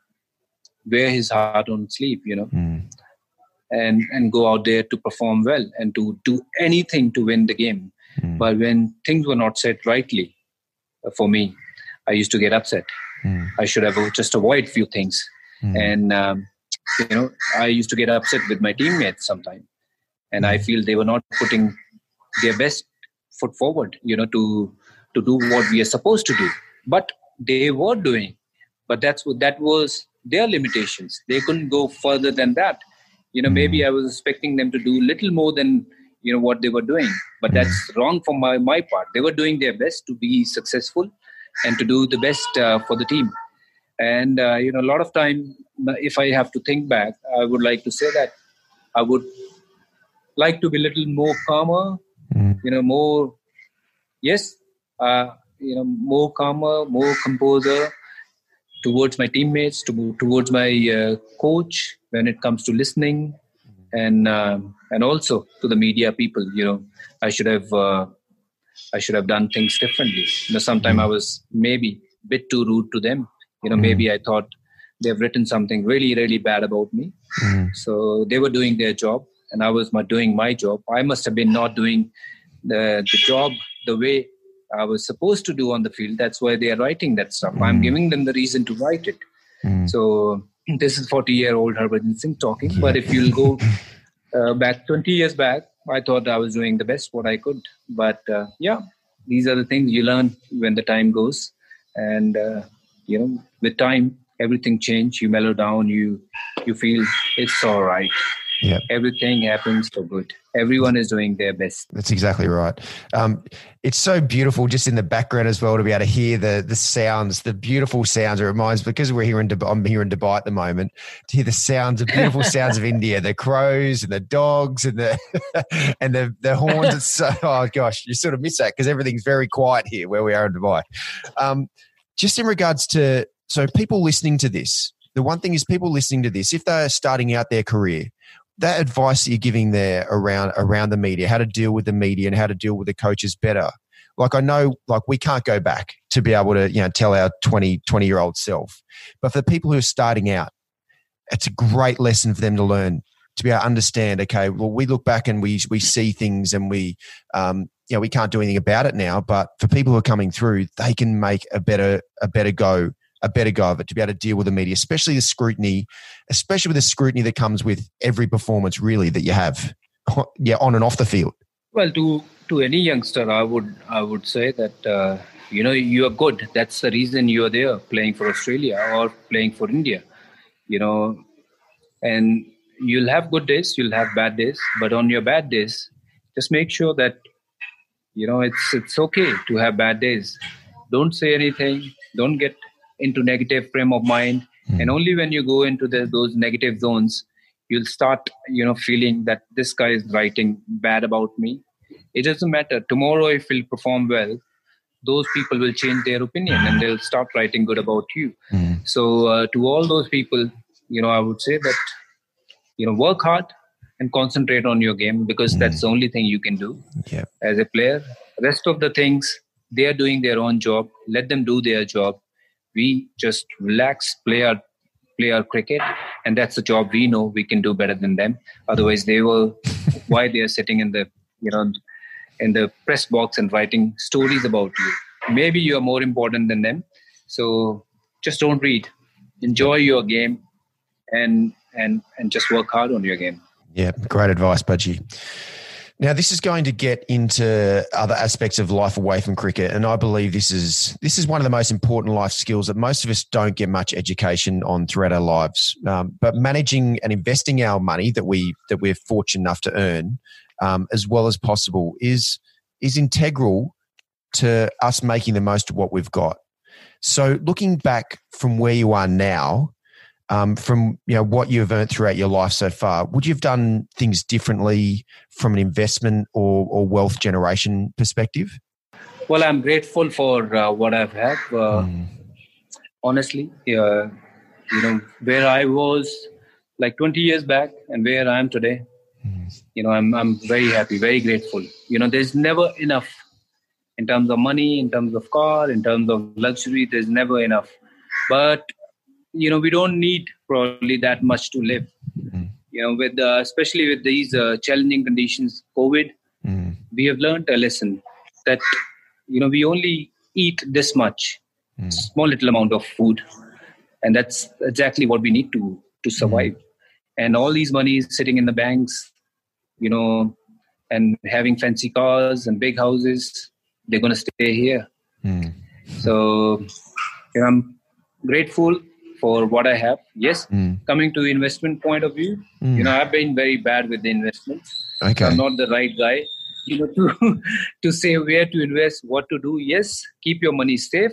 wear his heart on sleeve, you know, mm. and and go out there to perform well and to do anything to win the game. Mm. But when things were not said rightly for me, I used to get upset. Mm. I should have just avoid few things, hmm. and um, you know, I used to get upset with my teammates sometimes, and I hmm. feel they were not putting their best foot forward, you know, to to do what we are supposed to do but they were doing but that's what that was their limitations they couldn't go further than that you know maybe hmm. i was expecting them to do little more than you know what they were doing but that's hmm. wrong from my, my part they were doing their best to be successful and to do the best uh, for the team and uh, you know a lot of time if i have to think back i would like to say that i would like to be a little more calmer mm. you know more yes uh, you know more calmer, more composer towards my teammates, to, towards my uh, coach when it comes to listening, and um, and also to the media people. You know, I should have uh, I should have done things differently. You know, sometime I was maybe a bit too rude to them. You know, maybe I thought they've written something really really bad about me. Mm. So they were doing their job, and I was doing my job. I must have been not doing the the job the way I was supposed to do on the field. That's why they are writing that stuff. Mm. I'm giving them the reason to write it. Mm. So this is 40 year old Harbhajan Singh talking. But if you'll go uh, back 20 years back, I thought I was doing the best what I could. But uh, yeah, these are the things you learn when the time goes. And, uh, you know, with time, everything change. You mellow down. You you feel it's all right. Yeah. Everything happens for good. Everyone is doing their best. That's exactly right. Um, it's so beautiful just in the background as well to be able to hear the the sounds, the beautiful sounds. It reminds because we're here in Dubai, I'm here in Dubai at the moment to hear the sounds, the beautiful sounds of India, the crows and the dogs and the and the the horns. It's so oh gosh, you sort of miss that because everything's very quiet here where we are in Dubai. Um, just in regards to so people listening to this, the one thing is people listening to this, if they're starting out their career, that advice that you're giving there around around the media, how to deal with the media and how to deal with the coaches better. Like I know, like we can't go back to be able to, you know, tell our 20, 20 year old self. But for people who are starting out, it's a great lesson for them to learn to be able to understand. Okay, well, we look back and we we see things and we, um, you know, we can't do anything about it now. But for people who are coming through, they can make a better a better go a better go of it to be able to deal with the media, especially the scrutiny, especially with the scrutiny that comes with every performance really that you have, yeah, on and off the field. Well, to to any youngster, I would I would say that uh, you know you are good. That's the reason you are there playing for Australia or playing for India. You know, and you'll have good days, you'll have bad days, but on your bad days, just make sure that you know it's it's okay to have bad days don't say anything don't get into negative frame of mind mm. and only when you go into the, those negative zones you'll start you know feeling that this guy is writing bad about me it doesn't matter tomorrow if you'll perform well those people will change their opinion and they'll start writing good about you mm. so uh, to all those people you know i would say that you know work hard and concentrate on your game because mm. that's the only thing you can do yeah. as a player rest of the things they are doing their own job let them do their job we just relax play our play our cricket and that's the job we know we can do better than them. Otherwise they will why they are sitting in the you know in the press box and writing stories about you. Maybe you are more important than them. So just don't read. Enjoy your game and and and just work hard on your game. Yeah great advice Bhaji now, this is going to get into other aspects of life away from cricket, and I believe this is this is one of the most important life skills that most of us don't get much education on throughout our lives. Um, but managing and investing our money that we that we're fortunate enough to earn, um, as well as possible, is is integral to us making the most of what we've got. So, looking back from where you are now, um, from you know what you've earned throughout your life so far, would you have done things differently from an investment or, or wealth generation perspective? Well, I'm grateful for uh, what I've had. Uh, mm. Honestly, uh, you know where I was like 20 years back and where I am today. Mm. You know, I'm I'm very happy, very grateful. You know, there's never enough in terms of money, in terms of car, in terms of luxury. There's never enough, but you know we don't need probably that much to live mm. you know with uh, especially with these uh, challenging conditions covid mm. we have learned a lesson that you know we only eat this much mm. small little amount of food and that's exactly what we need to to survive and all these monies sitting in the banks you know and having fancy cars and big houses they're going to stay here so you know, i'm grateful for what I have. Yes, mm. coming to investment point of view, mm. you know, I've been very bad with the investments. Okay. I'm not the right guy, you know, to to say where to invest, what to do. Yes, keep your money safe,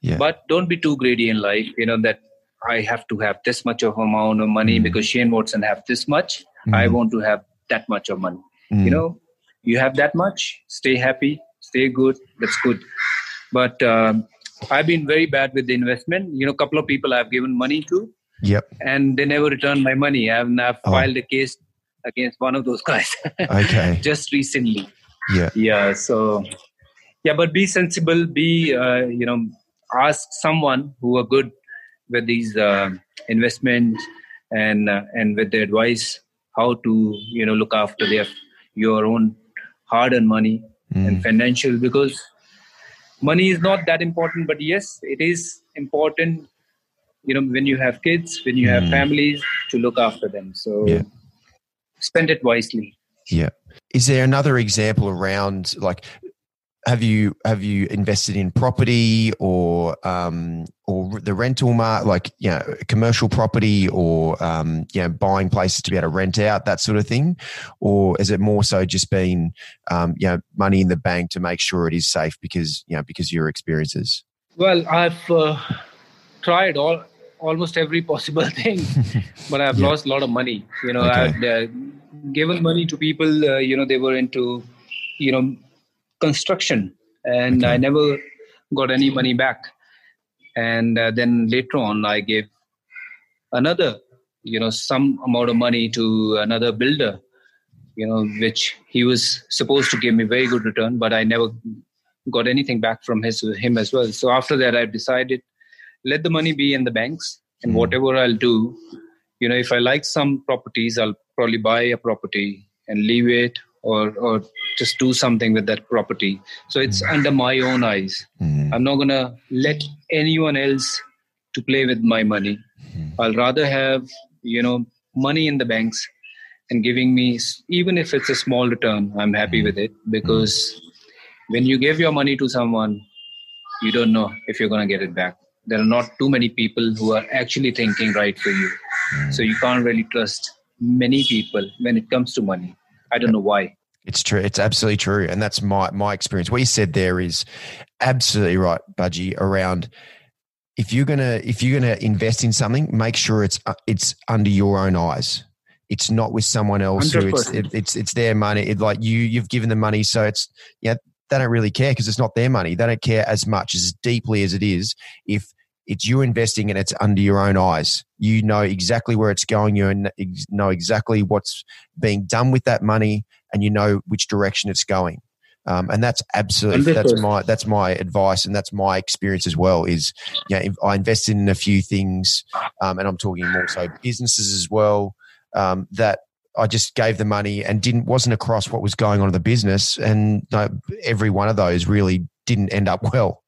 yeah. but don't be too greedy in life. You know that I have to have this much of amount of money mm. because Shane Watson have this much. Mm. I want to have that much of money. You mm. know, you have that much. Stay happy, stay good. That's good. But um, I've been very bad with the investment. You know, a couple of people I've given money to. Yep. And they never returned my money. I've, I've oh. filed a case against one of those guys. okay. Just recently. Yeah. Yeah. So, yeah, but be sensible. Be, uh, you know, ask someone who are good with these uh, investments and uh, and with the advice how to you know look after their your own hard-earned money mm. and financial because money is not that important but yes it is important you know when you have kids when you have mm. families to look after them so yeah. spend it wisely yeah is there another example around like have you have you invested in property or um, or the rental market, like you know, commercial property or um, you know, buying places to be able to rent out that sort of thing, or is it more so just been um, you know money in the bank to make sure it is safe because you know because of your experiences? Well, I've uh, tried all almost every possible thing, but I've yeah. lost a lot of money. You know, okay. I've uh, given money to people. Uh, you know, they were into you know construction and okay. i never got any money back and uh, then later on i gave another you know some amount of money to another builder you know which he was supposed to give me very good return but i never got anything back from his him as well so after that i decided let the money be in the banks and mm. whatever i'll do you know if i like some properties i'll probably buy a property and leave it or or just do something with that property so it's mm. under my own eyes mm. i'm not going to let anyone else to play with my money mm. i'll rather have you know money in the banks and giving me even if it's a small return i'm happy hmm. with it because when you give your money to someone you don't know if you're going to get it back there are not too many people who are actually thinking right for you hmm. so you can't really trust many people when it comes to money I don't know why. It's true. It's absolutely true, and that's my my experience. What you said there is absolutely right, Bhaji. Around if you're gonna if you're gonna invest in something, make sure it's uh, it's under your own eyes. It's not with someone else 100%. who it's it, it's it's their money. It, like you you've given them money, so it's yeah they don't really care because it's not their money. They don't care as much as deeply as it is if it's you investing and it's under your own eyes. You know exactly where it's going. You know exactly what's being done with that money, and you know which direction it's going. Um, and that's absolutely that's my that's my advice, and that's my experience as well. Is you know, I invested in a few things, um, and I'm talking more so businesses as well. Um, that I just gave the money and didn't wasn't across what was going on in the business, and uh, every one of those really didn't end up well.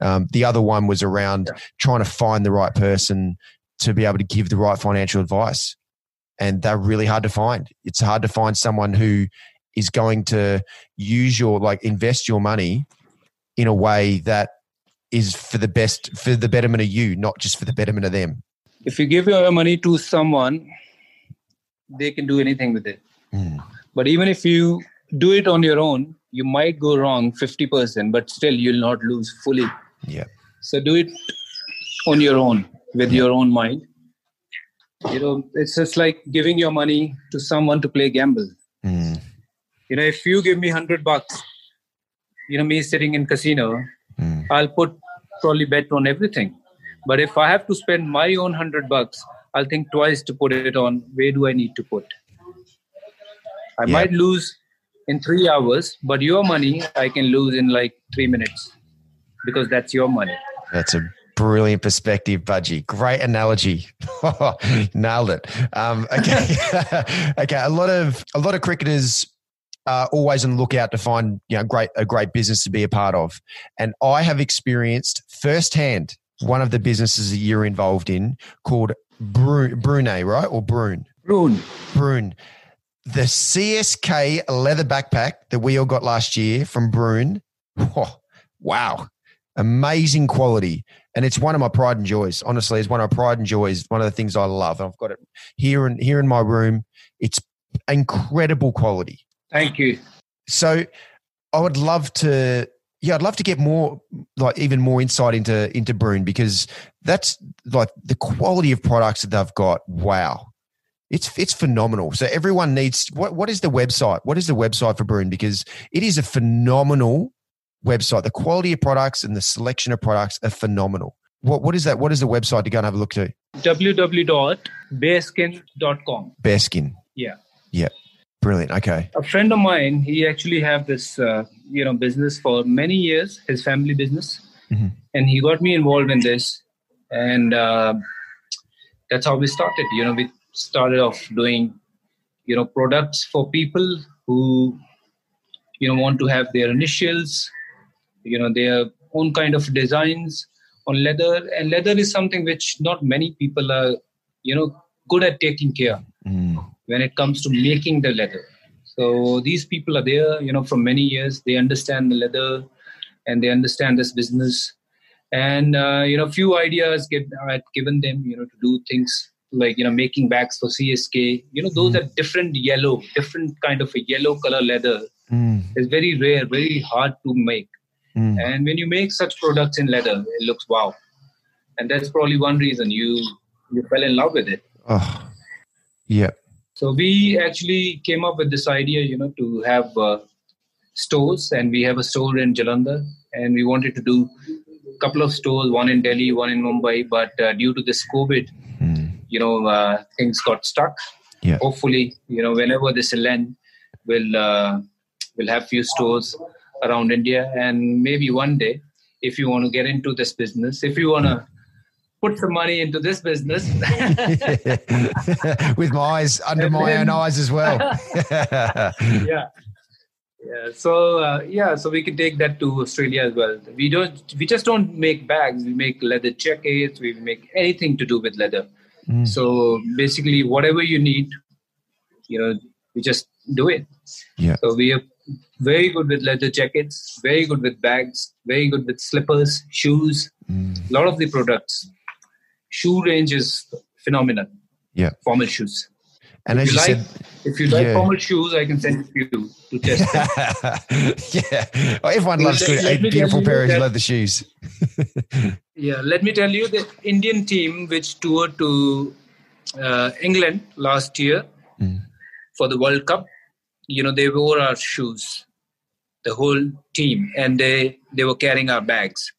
Um, the other one was around yeah. trying to find the right person to be able to give the right financial advice. And they're really hard to find. It's hard to find someone who is going to use your, like, invest your money in a way that is for the best, for the betterment of you, not just for the betterment of them. If you give your money to someone, they can do anything with it. Mm. But even if you do it on your own, you might go wrong 50%, but still you'll not lose fully. Yeah. So do it on your own with your own mind. You know, it's just like giving your money to someone to play gamble. Mm. You know, if you give me 100 bucks, you know, me sitting in casino, mm. I'll put probably bet on everything. But if I have to spend my own 100 bucks, I'll think twice to put it on where do I need to put. I yeah. might lose in three hours, but your money I can lose in like three minutes because that's your money. That's a brilliant perspective, Bhaji. Great analogy. Nailed it. Um, okay, okay. A lot of a lot of cricketers are always on the lookout to find you know great a great business to be a part of, and I have experienced firsthand one of the businesses that you're involved in called Brune, Brune right or Brune? Brune. Brune the CSK leather backpack that we all got last year from Brune. Oh, wow. Amazing quality. And it's one of my pride and joys. Honestly, it's one of my pride and joys. One of the things I love. And I've got it here in here in my room. It's incredible quality. Thank you. So I would love to yeah, I'd love to get more, like even more insight into into Brune because that's like the quality of products that they've got. Wow, it's it's phenomenal. So everyone needs what what is the website? What is the website for Brune? Because it is a phenomenal website. The quality of products and the selection of products are phenomenal. What what is that? What is the website to go and have a look to? www.bearskin.com. Bearskin. Yeah. Yeah. Brilliant. Okay. A friend of mine, he actually have this uh, you know business for many years, his family business, mm-hmm. and he got me involved in this, and uh, that's how we started. You know, with started off doing you know products for people who you know want to have their initials you know their own kind of designs on leather. And leather is something which not many people are you know good at taking care mm. when it comes to making the leather. So these people are there you know for many years. They understand the leather and they understand this business. And uh, you know few ideas get I had given them you know to do things like you know making bags for CSK. You know those mm. are different yellow, different kind of a yellow color leather. Mm. It's very rare, very hard to make. Mm. And when you make such products in leather, it looks wow. And that's probably one reason you you fell in love with it. Oh, yeah. So we actually came up with this idea, you know, to have uh, stores, and we have a store in Jalandhar, and we wanted to do a couple of stores, one in Delhi, one in Mumbai, but uh, due to this COVID, you know uh, things got stuck. Yeah. Hopefully, you know whenever this will end, we'll uh, we'll have few stores around India, and maybe one day, if you want to get into this business, if you want to put some money into this business with my eyes under my then, own eyes as well. yeah. Yeah, so uh, yeah, so we can take that to Australia as well. We don't, we just don't make bags. We make leather jackets. We make anything to do with leather. Mm. So basically, whatever you need, you know, we just do it. Yeah. So we are very good with leather jackets, very good with bags, very good with slippers, shoes. Mm. A lot of the products. Shoe range is phenomenal. Yeah. Formal shoes. And if as you, like, said, if you like yeah. formal shoes, I can send you to test yeah, well, everyone loves good, a beautiful pair of leather shoes. yeah, let me tell you, the Indian team which toured to uh, England last year mm. for the World Cup, you know, they wore our shoes, the whole team, and they they were carrying our bags.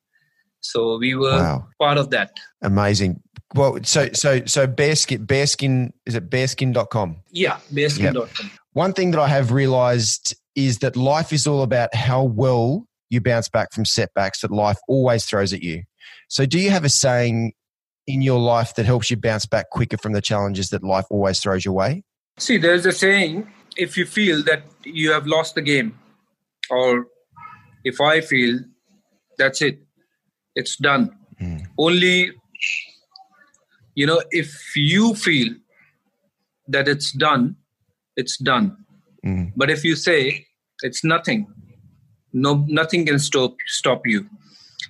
So we were wow. part of that. Amazing. Well, so so so bearskin bearskin is it bearskin.com? Yeah, bearskin.com. Yep. One thing that I have realized is that life is all about how well you bounce back from setbacks that life always throws at you. So do you have a saying in your life that helps you bounce back quicker from the challenges that life always throws your way? See, there's a saying if you feel that you have lost the game, or if I feel that's it, it's done. Mm. Only you know if you feel that it's done it's done. Mm. but if you say it's nothing no nothing can stop stop you.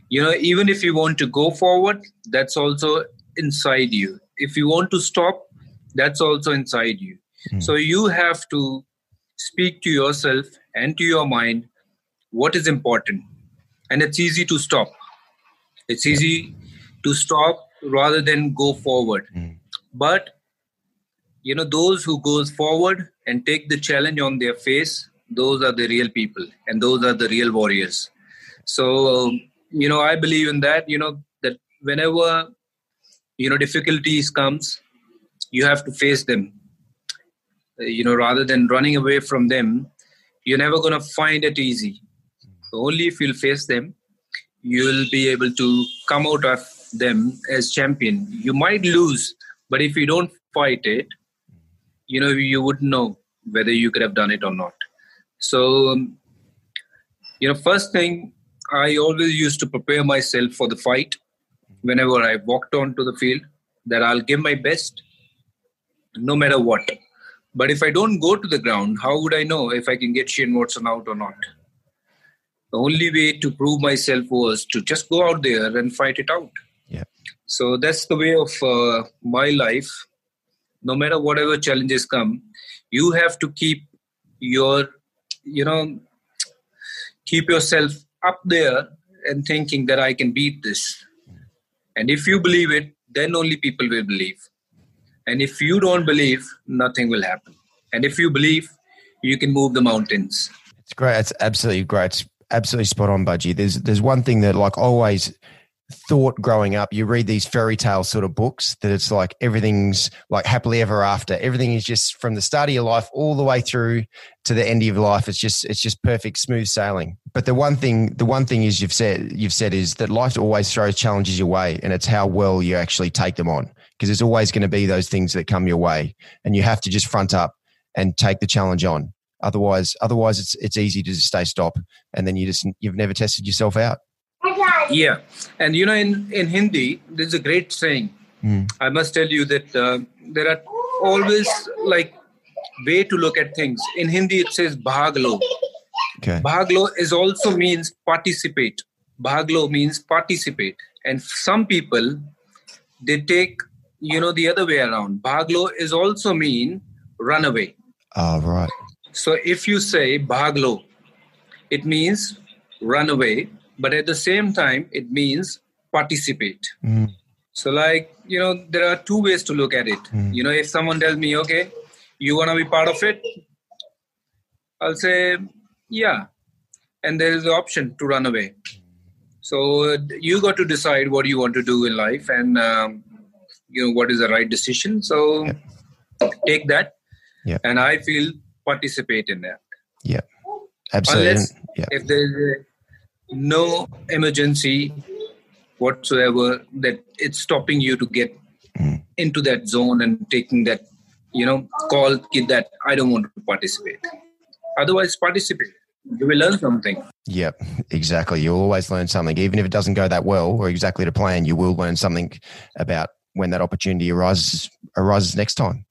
You know even if you want to go forward that's also inside you. If you want to stop that's also inside you. Mm. so you have to speak to yourself and to your mind what is important. And it's easy to stop. It's easy to stop rather than go forward. Mm. but you know those who goes forward and take the challenge on their face those are the real people and those are the real warriors. So you know i believe in that you know that whenever you know difficulties comes you have to face them. You know rather than running away from them you're never going to find it easy. Only if you'll face them you'll be able to come out of them as champion. You might lose, but if you don't fight it, you know you wouldn't know whether you could have done it or not. So, um, you know, first thing I always used to prepare myself for the fight. Whenever I walked onto the field, that I'll give my best, no matter what. But if I don't go to the ground, how would I know if I can get Shane Watson out or not? The only way to prove myself was to just go out there and fight it out. So that's the way of uh, my life. No matter whatever challenges come, you have to keep your, you know, keep yourself up there and thinking that I can beat this. And if you believe it, then only people will believe. And if you don't believe, nothing will happen. And if you believe, you can move the mountains. It's great. It's absolutely great. It's absolutely spot on, Bhaji. There's there's one thing that like always thought growing up you read these fairy tale sort of books that it's like everything's like happily ever after. Everything is just from the start of your life all the way through to the end of your life it's just it's just perfect smooth sailing. But the one thing the one thing is you've said you've said is that life always throws challenges your way and it's how well you actually take them on because there's always going to be those things that come your way and you have to just front up and take the challenge on. Otherwise otherwise it's it's easy to just stay stop and then you just you've never tested yourself out yeah, and you know, in in Hindi, there's a great saying. Mm. I must tell you that uh, there are always like way to look at things. In Hindi, it says "bhaglo." Okay. Bhaglo is also means participate. Bhaglo means participate, and some people they take you know the other way around. Bhaglo is also mean run away. Oh, right. So if you say bhaglo, it means run away but at the same time it means participate. Mm. so like you know there are two ways to look at it. Mm. you know if someone tells me okay you want to be part of it i'll say yeah. And there is the option to run away. So you got to decide what you want to do in life and um, you know what is the right decision. So take that. Yeah. and i feel participate in that. Yeah. Absolutely. Unless yeah. if there's no emergency whatsoever that it's stopping you to get mm. into that zone and taking that you know call kid that i don't want to participate. Otherwise participate. You will learn something. Yep exactly. You'll always learn something. Even if it doesn't go that well or exactly to plan you will learn something about when that opportunity arises arises next time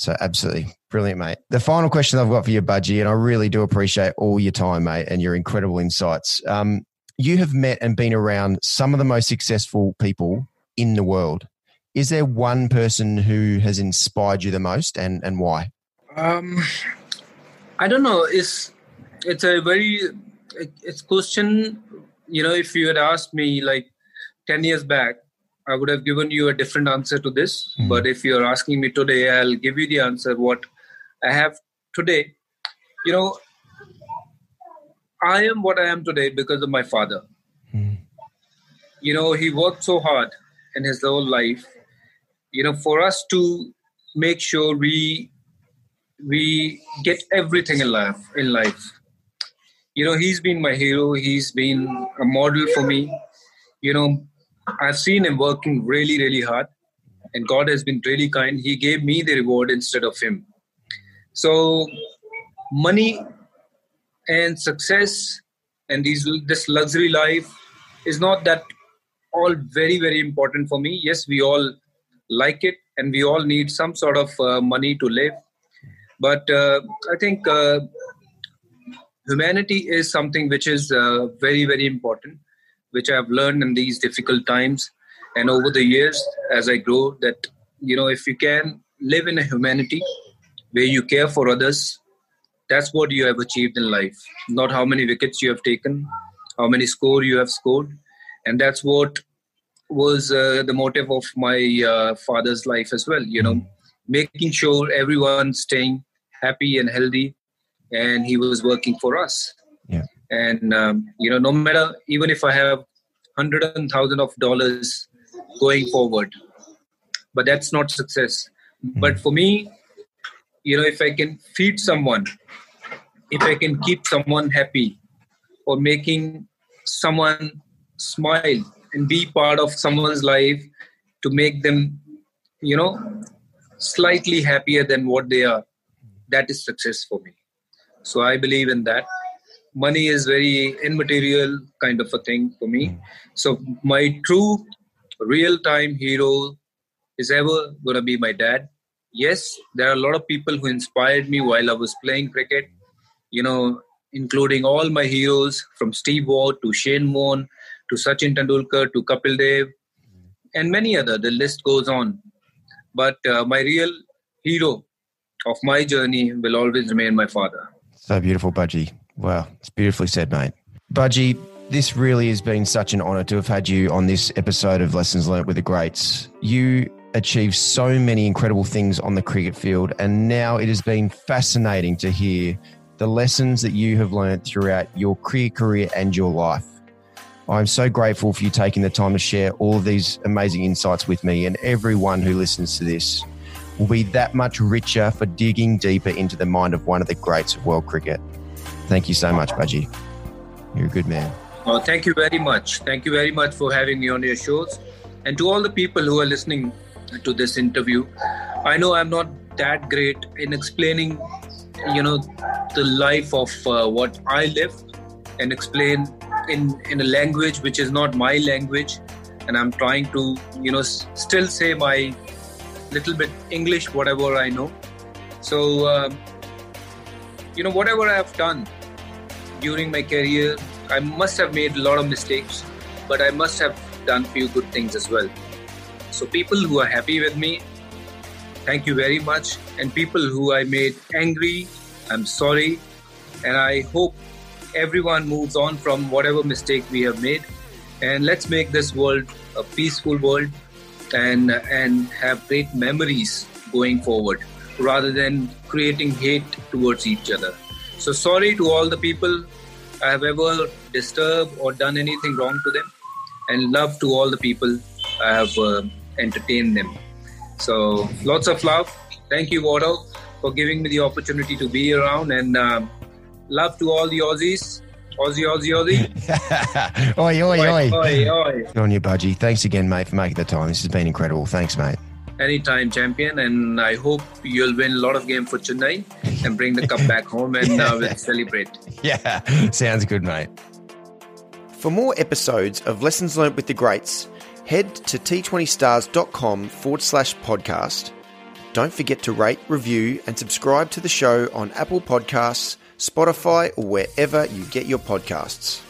so absolutely brilliant, mate. The final question I've got for you, Bhaji, and I really do appreciate all your time, mate, and your incredible insights. Um, you have met and been around some of the most successful people in the world. is there one person who has inspired you the most and, and why? Um, I don't know. It's it's a very it's question. You know, if you had asked me like ten years back, I would have given you a different answer to this. Mm. But if you're asking me today, I'll give you the answer what I have today. You know, I am what I am today because of my father. Mm. You know, he worked so hard in his whole life. You know, for us to make sure we we get everything in life in life you know he's been my hero he's been a model for me you know i've seen him working really really hard and god has been really kind. He gave me the reward instead of him. So money and success and these this luxury life is not that all very very important for me. Yes we all like it and we all need some sort of uh, money to live. But uh, I think uh, humanity is something which is uh, very, very important, which I've learned in these difficult times and over the years as I grow. That you know, if you can live in a humanity where you care for others, that's what you have achieved in life. Not how many wickets you have taken, how many score you have scored, and that's what was uh, the motive of my uh, father's life as well. You know, making sure everyone's staying happy and healthy, and he was working for us. And um, you know, no matter even if I have hundred and thousand of dollars going forward, but that's not success. Mm-hmm. But for me, you know, if I can feed someone, if I can keep someone happy, or making someone smile and be part of someone's life to make them, you know, slightly happier than what they are that is success for me so i believe in that money is very immaterial kind of a thing for me. So my true real time hero is ever going to be my dad. Yes there are a lot of people who inspired me while i was playing cricket you know including all my heroes from steve waugh to shane warne to sachin tendulkar to kapil dev and many other. The list goes on. But uh, my real hero of my journey will always remain my father. So beautiful, Bhaji. Wow, it's beautifully said, mate. Bhaji, this really has been such an honor to have had you on this episode of Lessons Learnt with the Greats. You achieved so many incredible things on the cricket field, and now it has been fascinating to hear the lessons that you have learned throughout your cricket career and your life. I'm so grateful for you taking the time to share all of these amazing insights with me and everyone who listens to this will be that much richer for digging deeper into the mind of one of the greats of world cricket. Thank you so much, Bhaji. You're a good man. Oh, thank you very much. Thank you very much for having me on your shows. And to all the people who are listening to this interview, I know I'm not that great in explaining, you know, the life of uh, what I live and explain in, in a language which is not my language. And I'm trying to, you know, s- still say my little bit English, whatever I know. So, uh, you know, whatever I have done during my career, I must have made a lot of mistakes, but I must have done few good things as well. So, people who are happy with me, thank you very much. And people who I made angry, I'm sorry. And I hope everyone moves on from whatever mistake we have made. And let's make this world a peaceful world and and have great memories going forward rather than creating hate towards each other so sorry to all the people i have ever disturbed or done anything wrong to them and love to all the people i have uh, entertained them so lots of love thank you Watto, for giving me the opportunity to be around and uh, love to all the aussies Aussie, Aussie, Aussie. oi, oi, oi. Oi, oi. Good on your Bhaji. Thanks again, mate, for making the time. This has been incredible. Thanks, mate. Anytime, champion. And I hope you'll win a lot of games for Chennai and bring the cup back home and uh, we'll celebrate. Yeah, sounds good, mate. For more episodes of Lessons Learned with the Greats, head to t20stars.com forward slash podcast. Don't forget to rate, review, and subscribe to the show on Apple Podcasts Spotify, or wherever you get your podcasts.